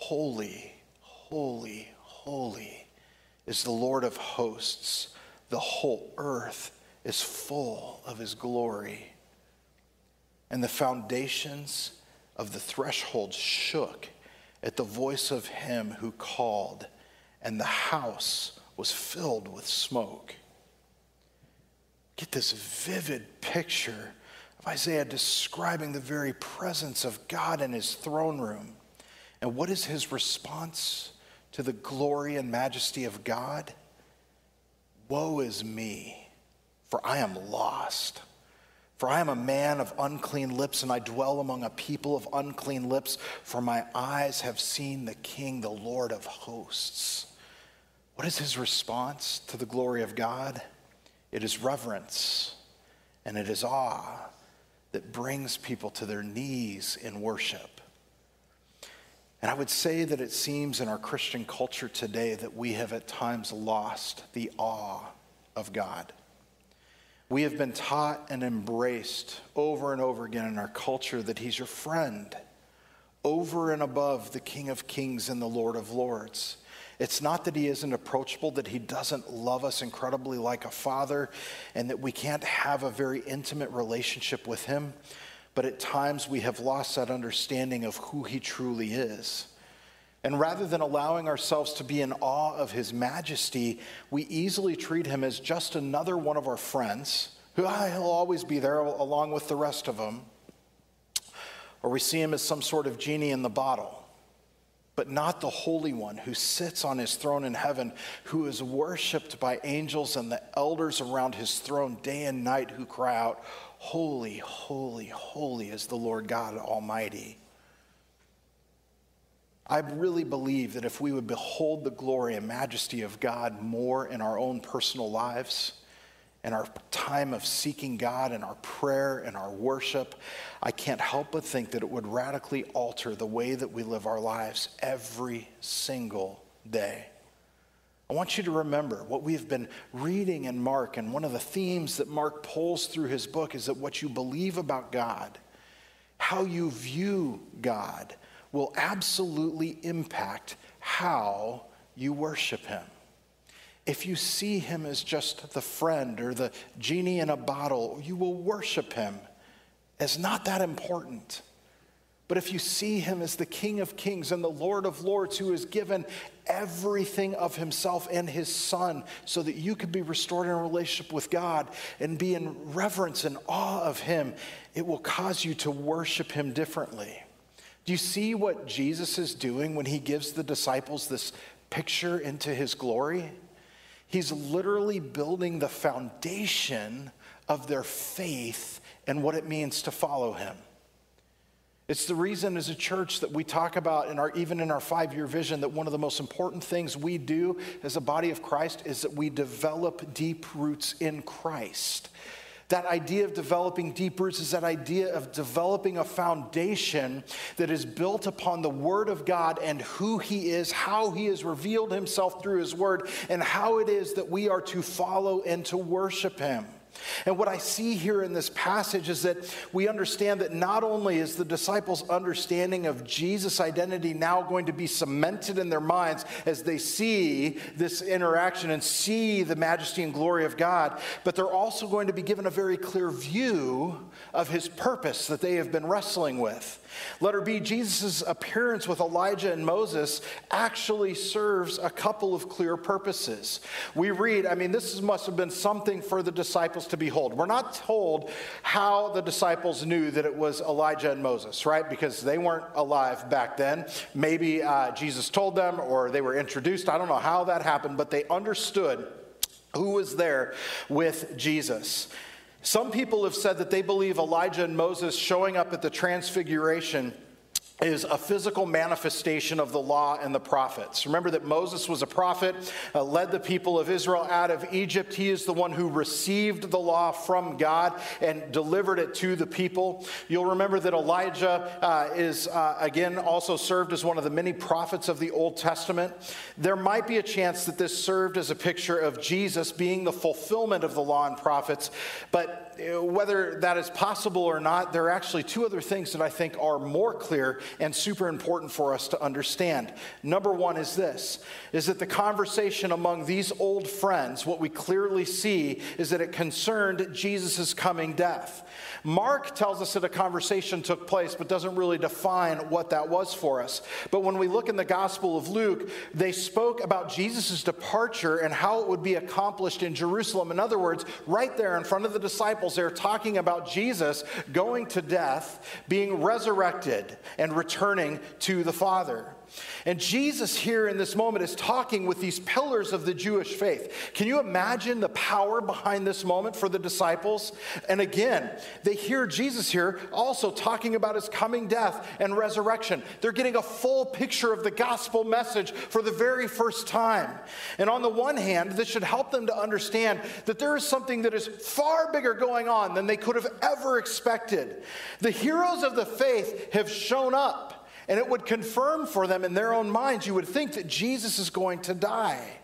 R: Holy, holy, holy is the Lord of hosts. The whole earth is full of his glory. And the foundations of the threshold shook at the voice of him who called, and the house was filled with smoke. Get this vivid picture of Isaiah describing the very presence of God in his throne room. And what is his response to the glory and majesty of God? Woe is me, for I am lost. For I am a man of unclean lips, and I dwell among a people of unclean lips, for my eyes have seen the King, the Lord of hosts. What is his response to the glory of God? It is reverence and it is awe that brings people to their knees in worship. And I would say that it seems in our Christian culture today that we have at times lost the awe of God. We have been taught and embraced over and over again in our culture that He's your friend, over and above the King of Kings and the Lord of Lords. It's not that he isn't approachable, that he doesn't love us incredibly like a father, and that we can't have a very intimate relationship with him. But at times we have lost that understanding of who he truly is. And rather than allowing ourselves to be in awe of his majesty, we easily treat him as just another one of our friends who ah, he'll always be there along with the rest of them. Or we see him as some sort of genie in the bottle but not the Holy One who sits on his throne in heaven, who is worshiped by angels and the elders around his throne day and night who cry out, Holy, holy, holy is the Lord God Almighty. I really believe that if we would behold the glory and majesty of God more in our own personal lives, in our time of seeking God and our prayer and our worship, I can't help but think that it would radically alter the way that we live our lives every single day. I want you to remember what we've been reading in Mark, and one of the themes that Mark pulls through his book is that what you believe about God, how you view God, will absolutely impact how you worship Him if you see him as just the friend or the genie in a bottle, you will worship him as not that important. But if you see him as the King of Kings and the Lord of Lords who has given everything of himself and his Son so that you could be restored in a relationship with God and be in reverence and awe of him, it will cause you to worship him differently. Do you see what Jesus is doing when he gives the disciples this picture into his glory? He's literally building the foundation of their faith and what it means to follow him. It's the reason as a church that we talk about in our even in our 5-year vision that one of the most important things we do as a body of Christ is that we develop deep roots in Christ. That idea of developing deep roots is that idea of developing a foundation that is built upon the Word of God and who He is, how He has revealed Himself through His Word, and how it is that we are to follow and to worship Him. And what I see here in this passage is that we understand that not only is the disciples' understanding of Jesus' identity now going to be cemented in their minds as they see this interaction and see the majesty and glory of God, but they're also going to be given a very clear view of his purpose that they have been wrestling with. Letter B, Jesus' appearance with Elijah and Moses actually serves a couple of clear purposes. We read, I mean, this must have been something for the disciples to behold. We're not told how the disciples knew that it was Elijah and Moses, right? Because they weren't alive back then. Maybe uh, Jesus told them or they were introduced. I don't know how that happened, but they understood who was there with Jesus. Some people have said that they believe Elijah and Moses showing up at the transfiguration is a physical manifestation of the law and the prophets. Remember that Moses was a prophet, uh, led the people of Israel out of Egypt. He is the one who received the law from God and delivered it to the people. You'll remember that Elijah uh, is, uh, again, also served as one of the many prophets of the Old Testament. There might be a chance that this served as a picture of Jesus being the fulfillment of the law and prophets, but whether that is possible or not, there are actually two other things that I think are more clear and super important for us to understand. Number one is this is that the conversation among these old friends, what we clearly see is that it concerned Jesus' coming death. Mark tells us that a conversation took place, but doesn't really define what that was for us. But when we look in the Gospel of Luke, they spoke about Jesus' departure and how it would be accomplished in Jerusalem. In other words, right there in front of the disciples, they're talking about Jesus going to death, being resurrected, and returning to the Father. And Jesus, here in this moment, is talking with these pillars of the Jewish faith. Can you imagine the power behind this moment for the disciples? And again, they hear Jesus here also talking about his coming death and resurrection. They're getting a full picture of the gospel message for the very first time. And on the one hand, this should help them to understand that there is something that is far bigger going on than they could have ever expected. The heroes of the faith have shown up. And it would confirm for them in their own minds, you would think that Jesus is going to die.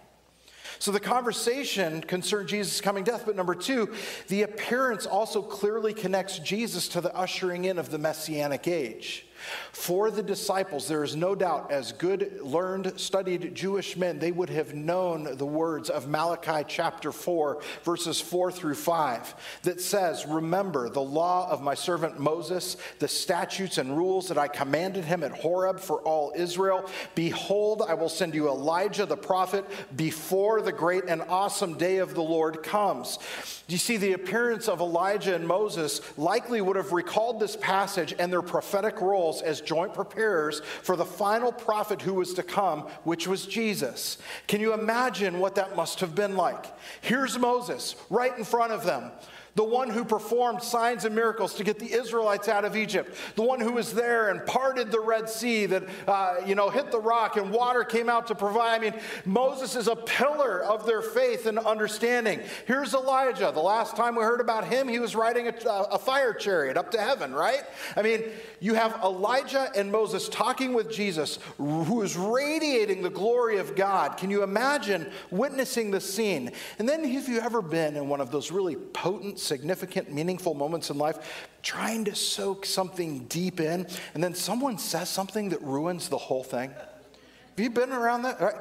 R: So the conversation concerned Jesus' coming death. But number two, the appearance also clearly connects Jesus to the ushering in of the messianic age. For the disciples, there is no doubt, as good, learned, studied Jewish men, they would have known the words of Malachi chapter 4, verses 4 through 5, that says, Remember the law of my servant Moses, the statutes and rules that I commanded him at Horeb for all Israel. Behold, I will send you Elijah the prophet before the great and awesome day of the Lord comes. You see, the appearance of Elijah and Moses likely would have recalled this passage and their prophetic roles as joint preparers for the final prophet who was to come, which was Jesus. Can you imagine what that must have been like? Here's Moses right in front of them the one who performed signs and miracles to get the Israelites out of Egypt, the one who was there and parted the Red Sea that, uh, you know, hit the rock and water came out to provide. I mean, Moses is a pillar of their faith and understanding. Here's Elijah. The last time we heard about him, he was riding a, a fire chariot up to heaven, right? I mean, you have Elijah and Moses talking with Jesus, who is radiating the glory of God. Can you imagine witnessing the scene? And then, have you ever been in one of those really potent, significant, meaningful moments in life, trying to soak something deep in, and then someone says something that ruins the whole thing? Have you been around that? Right?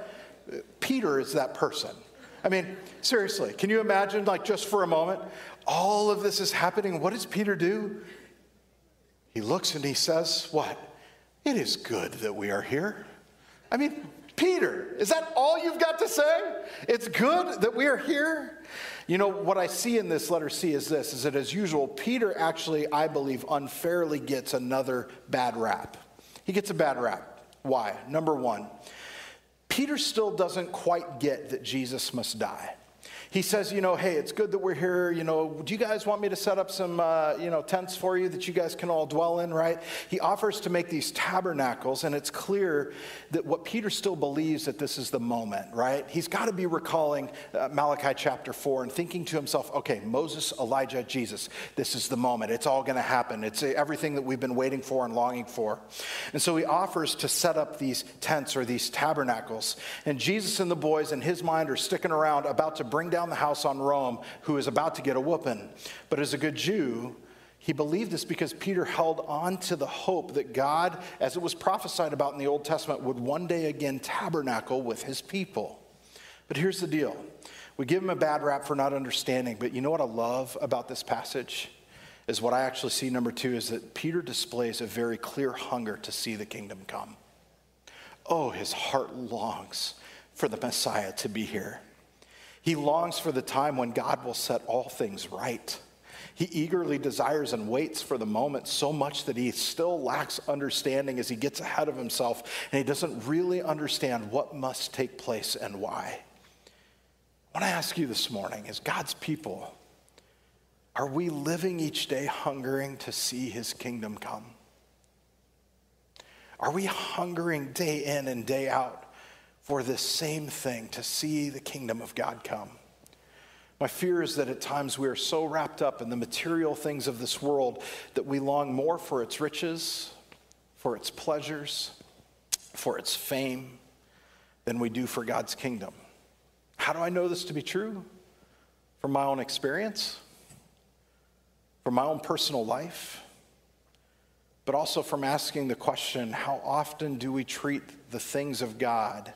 R: Peter is that person. I mean, seriously, can you imagine, like, just for a moment, all of this is happening? What does Peter do? He looks and he says, What? It is good that we are here. I mean, Peter, is that all you've got to say? It's good that we are here. You know, what I see in this letter C is this is that as usual, Peter actually, I believe, unfairly gets another bad rap. He gets a bad rap. Why? Number one, Peter still doesn't quite get that Jesus must die he says, you know, hey, it's good that we're here. You know, do you guys want me to set up some, uh, you know, tents for you that you guys can all dwell in, right? He offers to make these tabernacles, and it's clear that what Peter still believes that this is the moment, right? He's got to be recalling uh, Malachi chapter 4 and thinking to himself, okay, Moses, Elijah, Jesus, this is the moment. It's all going to happen. It's everything that we've been waiting for and longing for. And so he offers to set up these tents or these tabernacles. And Jesus and the boys in his mind are sticking around, about to bring down down the house on Rome who is about to get a whooping. But as a good Jew, he believed this because Peter held on to the hope that God, as it was prophesied about in the Old Testament, would one day again tabernacle with his people. But here's the deal we give him a bad rap for not understanding, but you know what I love about this passage? Is what I actually see, number two, is that Peter displays a very clear hunger to see the kingdom come. Oh, his heart longs for the Messiah to be here. He longs for the time when God will set all things right. He eagerly desires and waits for the moment so much that he still lacks understanding as he gets ahead of himself and he doesn't really understand what must take place and why. I want to ask you this morning as God's people, are we living each day hungering to see his kingdom come? Are we hungering day in and day out for this same thing to see the kingdom of God come. My fear is that at times we are so wrapped up in the material things of this world that we long more for its riches, for its pleasures, for its fame than we do for God's kingdom. How do I know this to be true? From my own experience, from my own personal life, but also from asking the question how often do we treat the things of God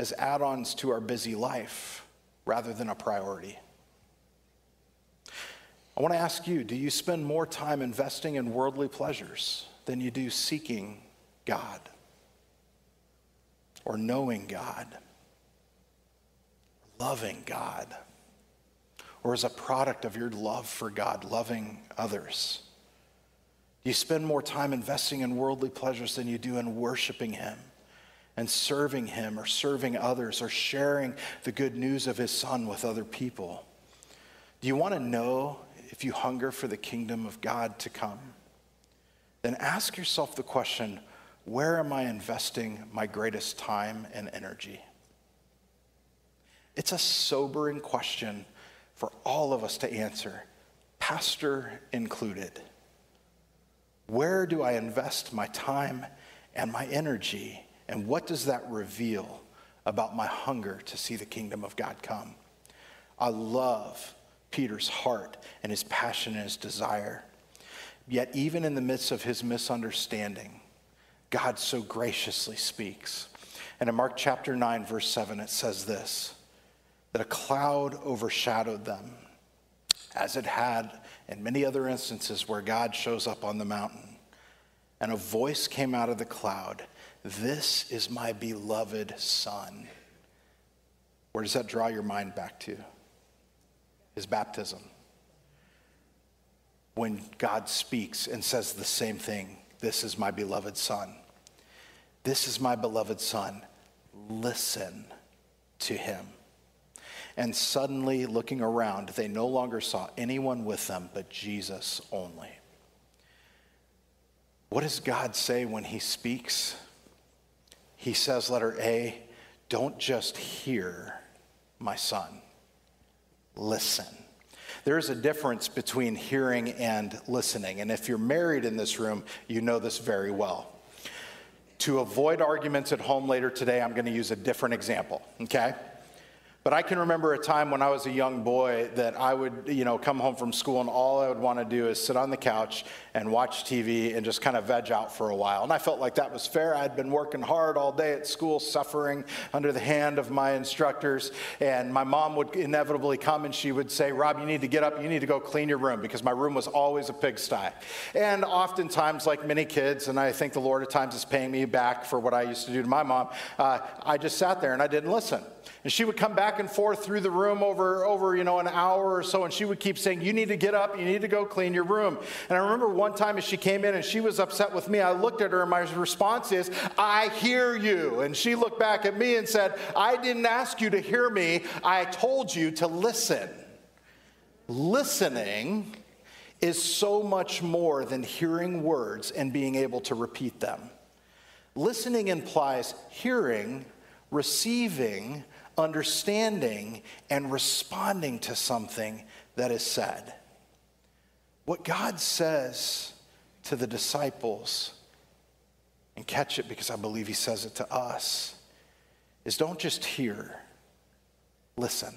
R: as add ons to our busy life rather than a priority. I want to ask you do you spend more time investing in worldly pleasures than you do seeking God or knowing God, loving God, or as a product of your love for God, loving others? Do you spend more time investing in worldly pleasures than you do in worshiping Him? And serving Him or serving others or sharing the good news of His Son with other people? Do you want to know if you hunger for the kingdom of God to come? Then ask yourself the question where am I investing my greatest time and energy? It's a sobering question for all of us to answer, pastor included. Where do I invest my time and my energy? And what does that reveal about my hunger to see the kingdom of God come? I love Peter's heart and his passion and his desire. Yet, even in the midst of his misunderstanding, God so graciously speaks. And in Mark chapter 9, verse 7, it says this that a cloud overshadowed them, as it had in many other instances where God shows up on the mountain. And a voice came out of the cloud This is my beloved Son. Where does that draw your mind back to? His baptism. When God speaks and says the same thing This is my beloved Son. This is my beloved Son. Listen to him. And suddenly, looking around, they no longer saw anyone with them but Jesus only. What does God say when he speaks? He says, letter A, don't just hear, my son, listen. There is a difference between hearing and listening. And if you're married in this room, you know this very well. To avoid arguments at home later today, I'm going to use a different example, okay? But I can remember a time when I was a young boy that I would, you know, come home from school and all I would want to do is sit on the couch and watch TV and just kind of veg out for a while. And I felt like that was fair. I'd been working hard all day at school, suffering under the hand of my instructors. And my mom would inevitably come and she would say, Rob, you need to get up. You need to go clean your room because my room was always a pigsty. And oftentimes, like many kids, and I think the Lord at times is paying me back for what I used to do to my mom, uh, I just sat there and I didn't listen. And she would come back and forth through the room over, over, you know, an hour or so, and she would keep saying, You need to get up, you need to go clean your room. And I remember one time as she came in and she was upset with me, I looked at her and my response is, I hear you. And she looked back at me and said, I didn't ask you to hear me, I told you to listen. Listening is so much more than hearing words and being able to repeat them. Listening implies hearing, receiving, understanding and responding to something that is said. What God says to the disciples, and catch it because I believe He says it to us, is don't just hear, listen.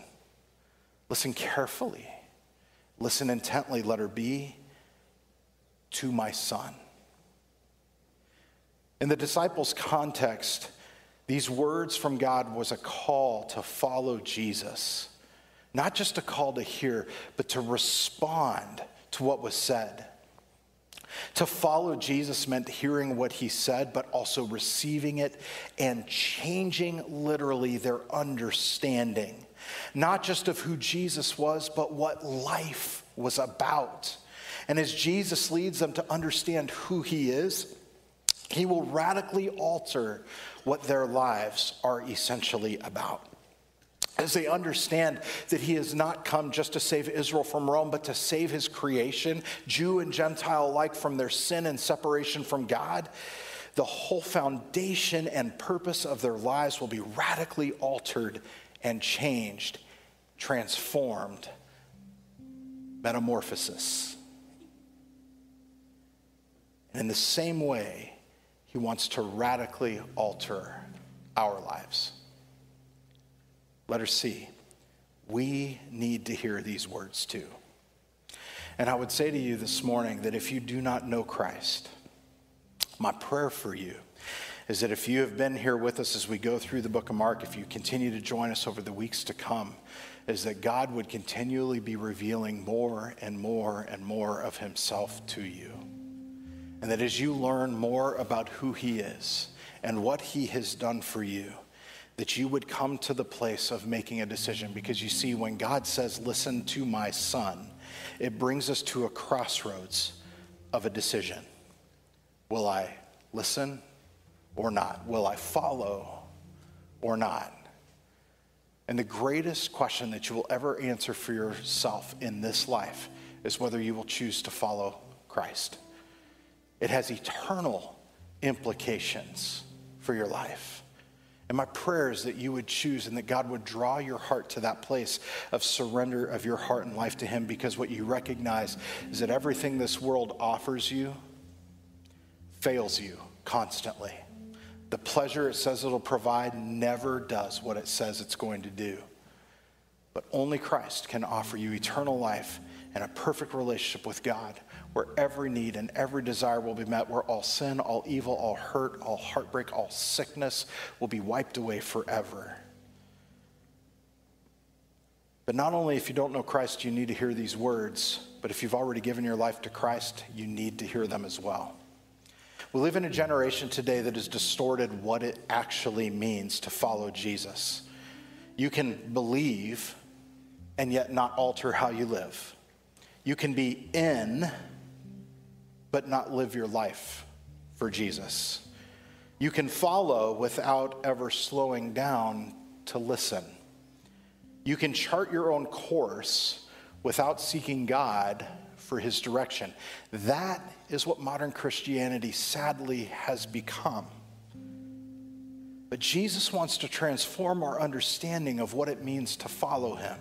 R: Listen carefully. Listen intently, let her be to my son. In the disciples' context, these words from God was a call to follow Jesus. Not just a call to hear, but to respond to what was said. To follow Jesus meant hearing what he said, but also receiving it and changing literally their understanding. Not just of who Jesus was, but what life was about. And as Jesus leads them to understand who he is, he will radically alter what their lives are essentially about. As they understand that he has not come just to save Israel from Rome, but to save his creation, Jew and Gentile alike, from their sin and separation from God, the whole foundation and purpose of their lives will be radically altered and changed, transformed. Metamorphosis. And in the same way, he wants to radically alter our lives. Letter C. We need to hear these words too. And I would say to you this morning that if you do not know Christ, my prayer for you is that if you have been here with us as we go through the book of Mark, if you continue to join us over the weeks to come, is that God would continually be revealing more and more and more of himself to you. And that as you learn more about who He is and what He has done for you, that you would come to the place of making a decision. Because you see, when God says, Listen to my son, it brings us to a crossroads of a decision. Will I listen or not? Will I follow or not? And the greatest question that you will ever answer for yourself in this life is whether you will choose to follow Christ. It has eternal implications for your life. And my prayer is that you would choose and that God would draw your heart to that place of surrender of your heart and life to Him because what you recognize is that everything this world offers you fails you constantly. The pleasure it says it'll provide never does what it says it's going to do. But only Christ can offer you eternal life and a perfect relationship with God, where every need and every desire will be met, where all sin, all evil, all hurt, all heartbreak, all sickness will be wiped away forever. But not only if you don't know Christ, you need to hear these words, but if you've already given your life to Christ, you need to hear them as well. We live in a generation today that has distorted what it actually means to follow Jesus. You can believe and yet not alter how you live. You can be in, but not live your life for Jesus. You can follow without ever slowing down to listen. You can chart your own course without seeking God for his direction. That is what modern Christianity sadly has become. But Jesus wants to transform our understanding of what it means to follow him.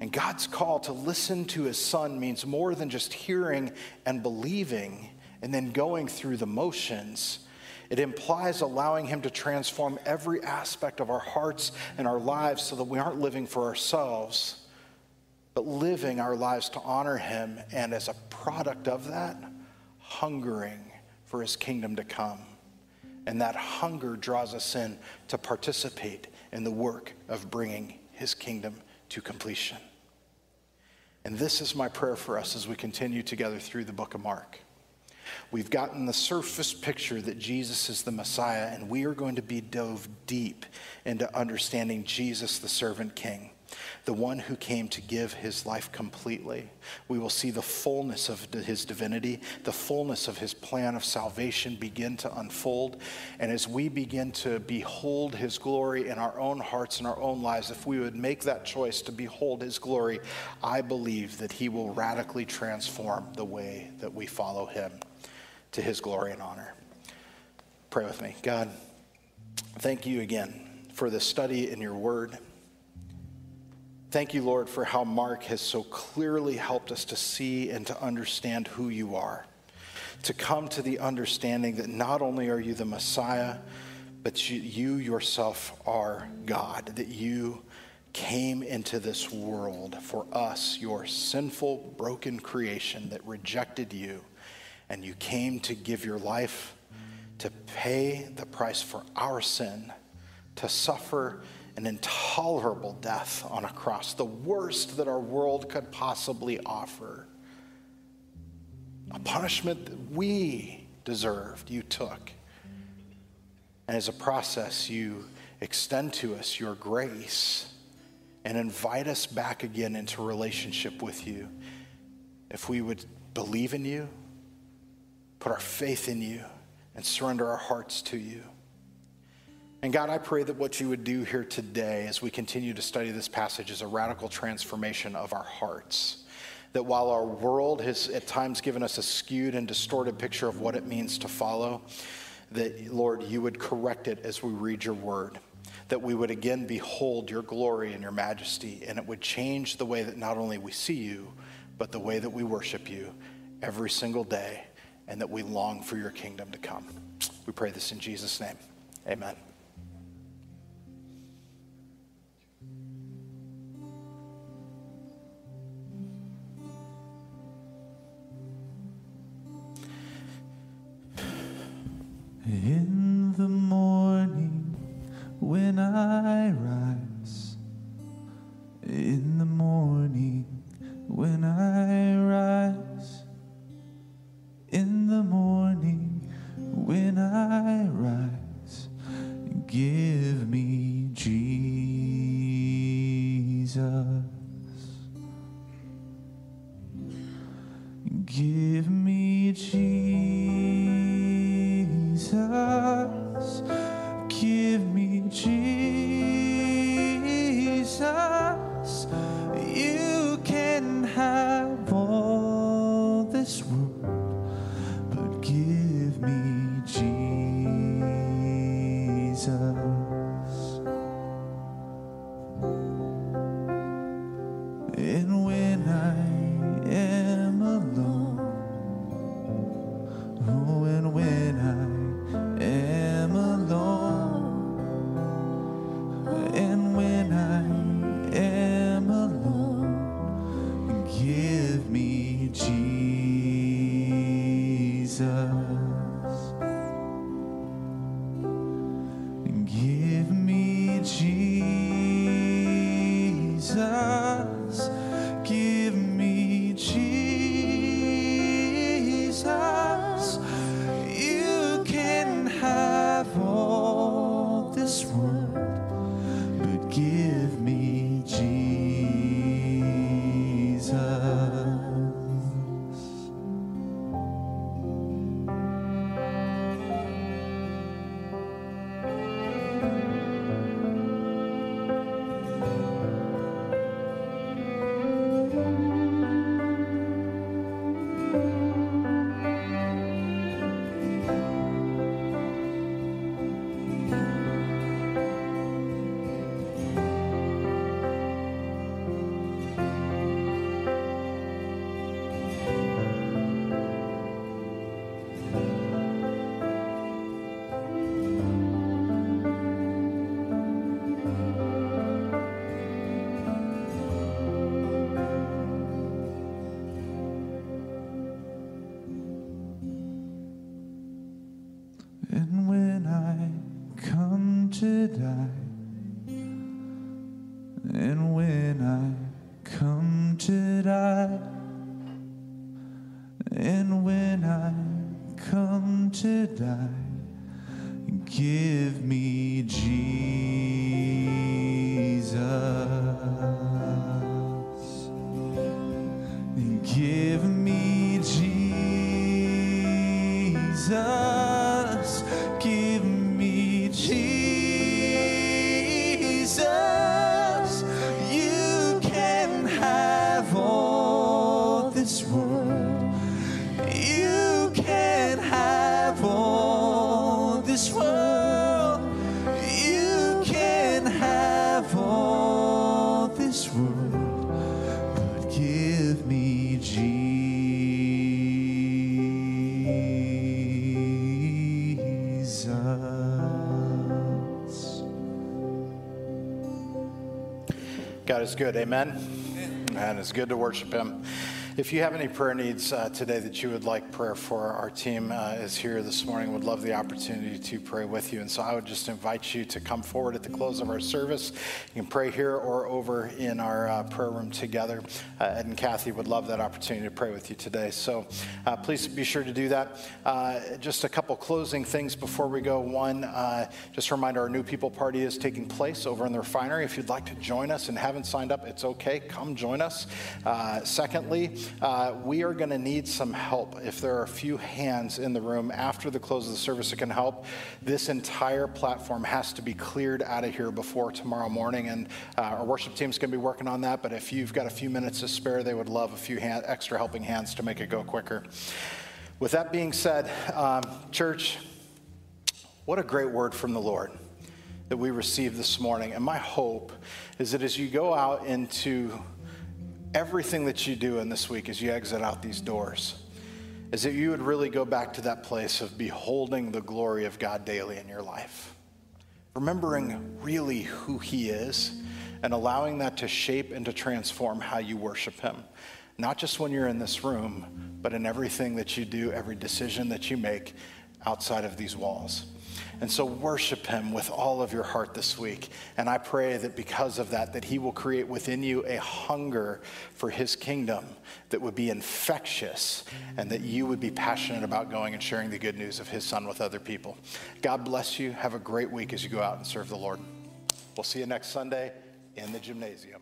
R: And God's call to listen to his son means more than just hearing and believing and then going through the motions. It implies allowing him to transform every aspect of our hearts and our lives so that we aren't living for ourselves, but living our lives to honor him. And as a product of that, hungering for his kingdom to come. And that hunger draws us in to participate in the work of bringing his kingdom to completion. And this is my prayer for us as we continue together through the book of Mark. We've gotten the surface picture that Jesus is the Messiah, and we are going to be dove deep into understanding Jesus, the servant king the one who came to give his life completely. We will see the fullness of his divinity, the fullness of his plan of salvation begin to unfold. And as we begin to behold his glory in our own hearts and our own lives, if we would make that choice to behold his glory, I believe that he will radically transform the way that we follow him to his glory and honor. Pray with me. God, thank you again for the study in your word. Thank you, Lord, for how Mark has so clearly helped us to see and to understand who you are, to come to the understanding that not only are you the Messiah, but you, you yourself are God, that you came into this world for us, your sinful, broken creation that rejected you, and you came to give your life to pay the price for our sin, to suffer an intolerable death on a cross, the worst that our world could possibly offer. A punishment that we deserved, you took. And as a process, you extend to us your grace and invite us back again into relationship with you. If we would believe in you, put our faith in you, and surrender our hearts to you. And God, I pray that what you would do here today as we continue to study this passage is a radical transformation of our hearts. That while our world has at times given us a skewed and distorted picture of what it means to follow, that, Lord, you would correct it as we read your word. That we would again behold your glory and your majesty, and it would change the way that not only we see you, but the way that we worship you every single day, and that we long for your kingdom to come. We pray this in Jesus' name. Amen.
A: In the morning when I rise, in the morning when I Give me Jesus. Give me Jesus.
R: Is good. Amen. And it's good to worship Him. If you have any prayer needs uh, today that you would like prayer for, our team uh, is here this morning. Would love the opportunity to pray with you. And so I would just invite you to come forward at the close of our service. You can pray here or over in our uh, prayer room together. Uh, Ed and Kathy would love that opportunity to pray with you today. So uh, please be sure to do that. Uh, just a couple closing things before we go. One, just a reminder our new people party is taking place over in the refinery. If you'd like to join us and haven't signed up, it's okay. Come join us. secondly, uh, we are going to need some help. If there are a few hands in the room after the close of the service that can help, this entire platform has to be cleared out of here before tomorrow morning. And uh, our worship team is going to be working on that. But if you've got a few minutes to spare, they would love a few hand, extra helping hands to make it go quicker. With that being said, um, church, what a great word from the Lord that we received this morning. And my hope is that as you go out into everything that you do in this week as you exit out these doors is that you would really go back to that place of beholding the glory of God daily in your life, remembering really who He is, and allowing that to shape and to transform how you worship Him. Not just when you're in this room, but in everything that you do, every decision that you make outside of these walls. And so worship him with all of your heart this week. And I pray that because of that, that he will create within you a hunger for his kingdom that would be infectious and that you would be passionate about going and sharing the good news of his son with other people. God bless you. Have a great week as you go out and serve the Lord. We'll see you next Sunday in the gymnasium.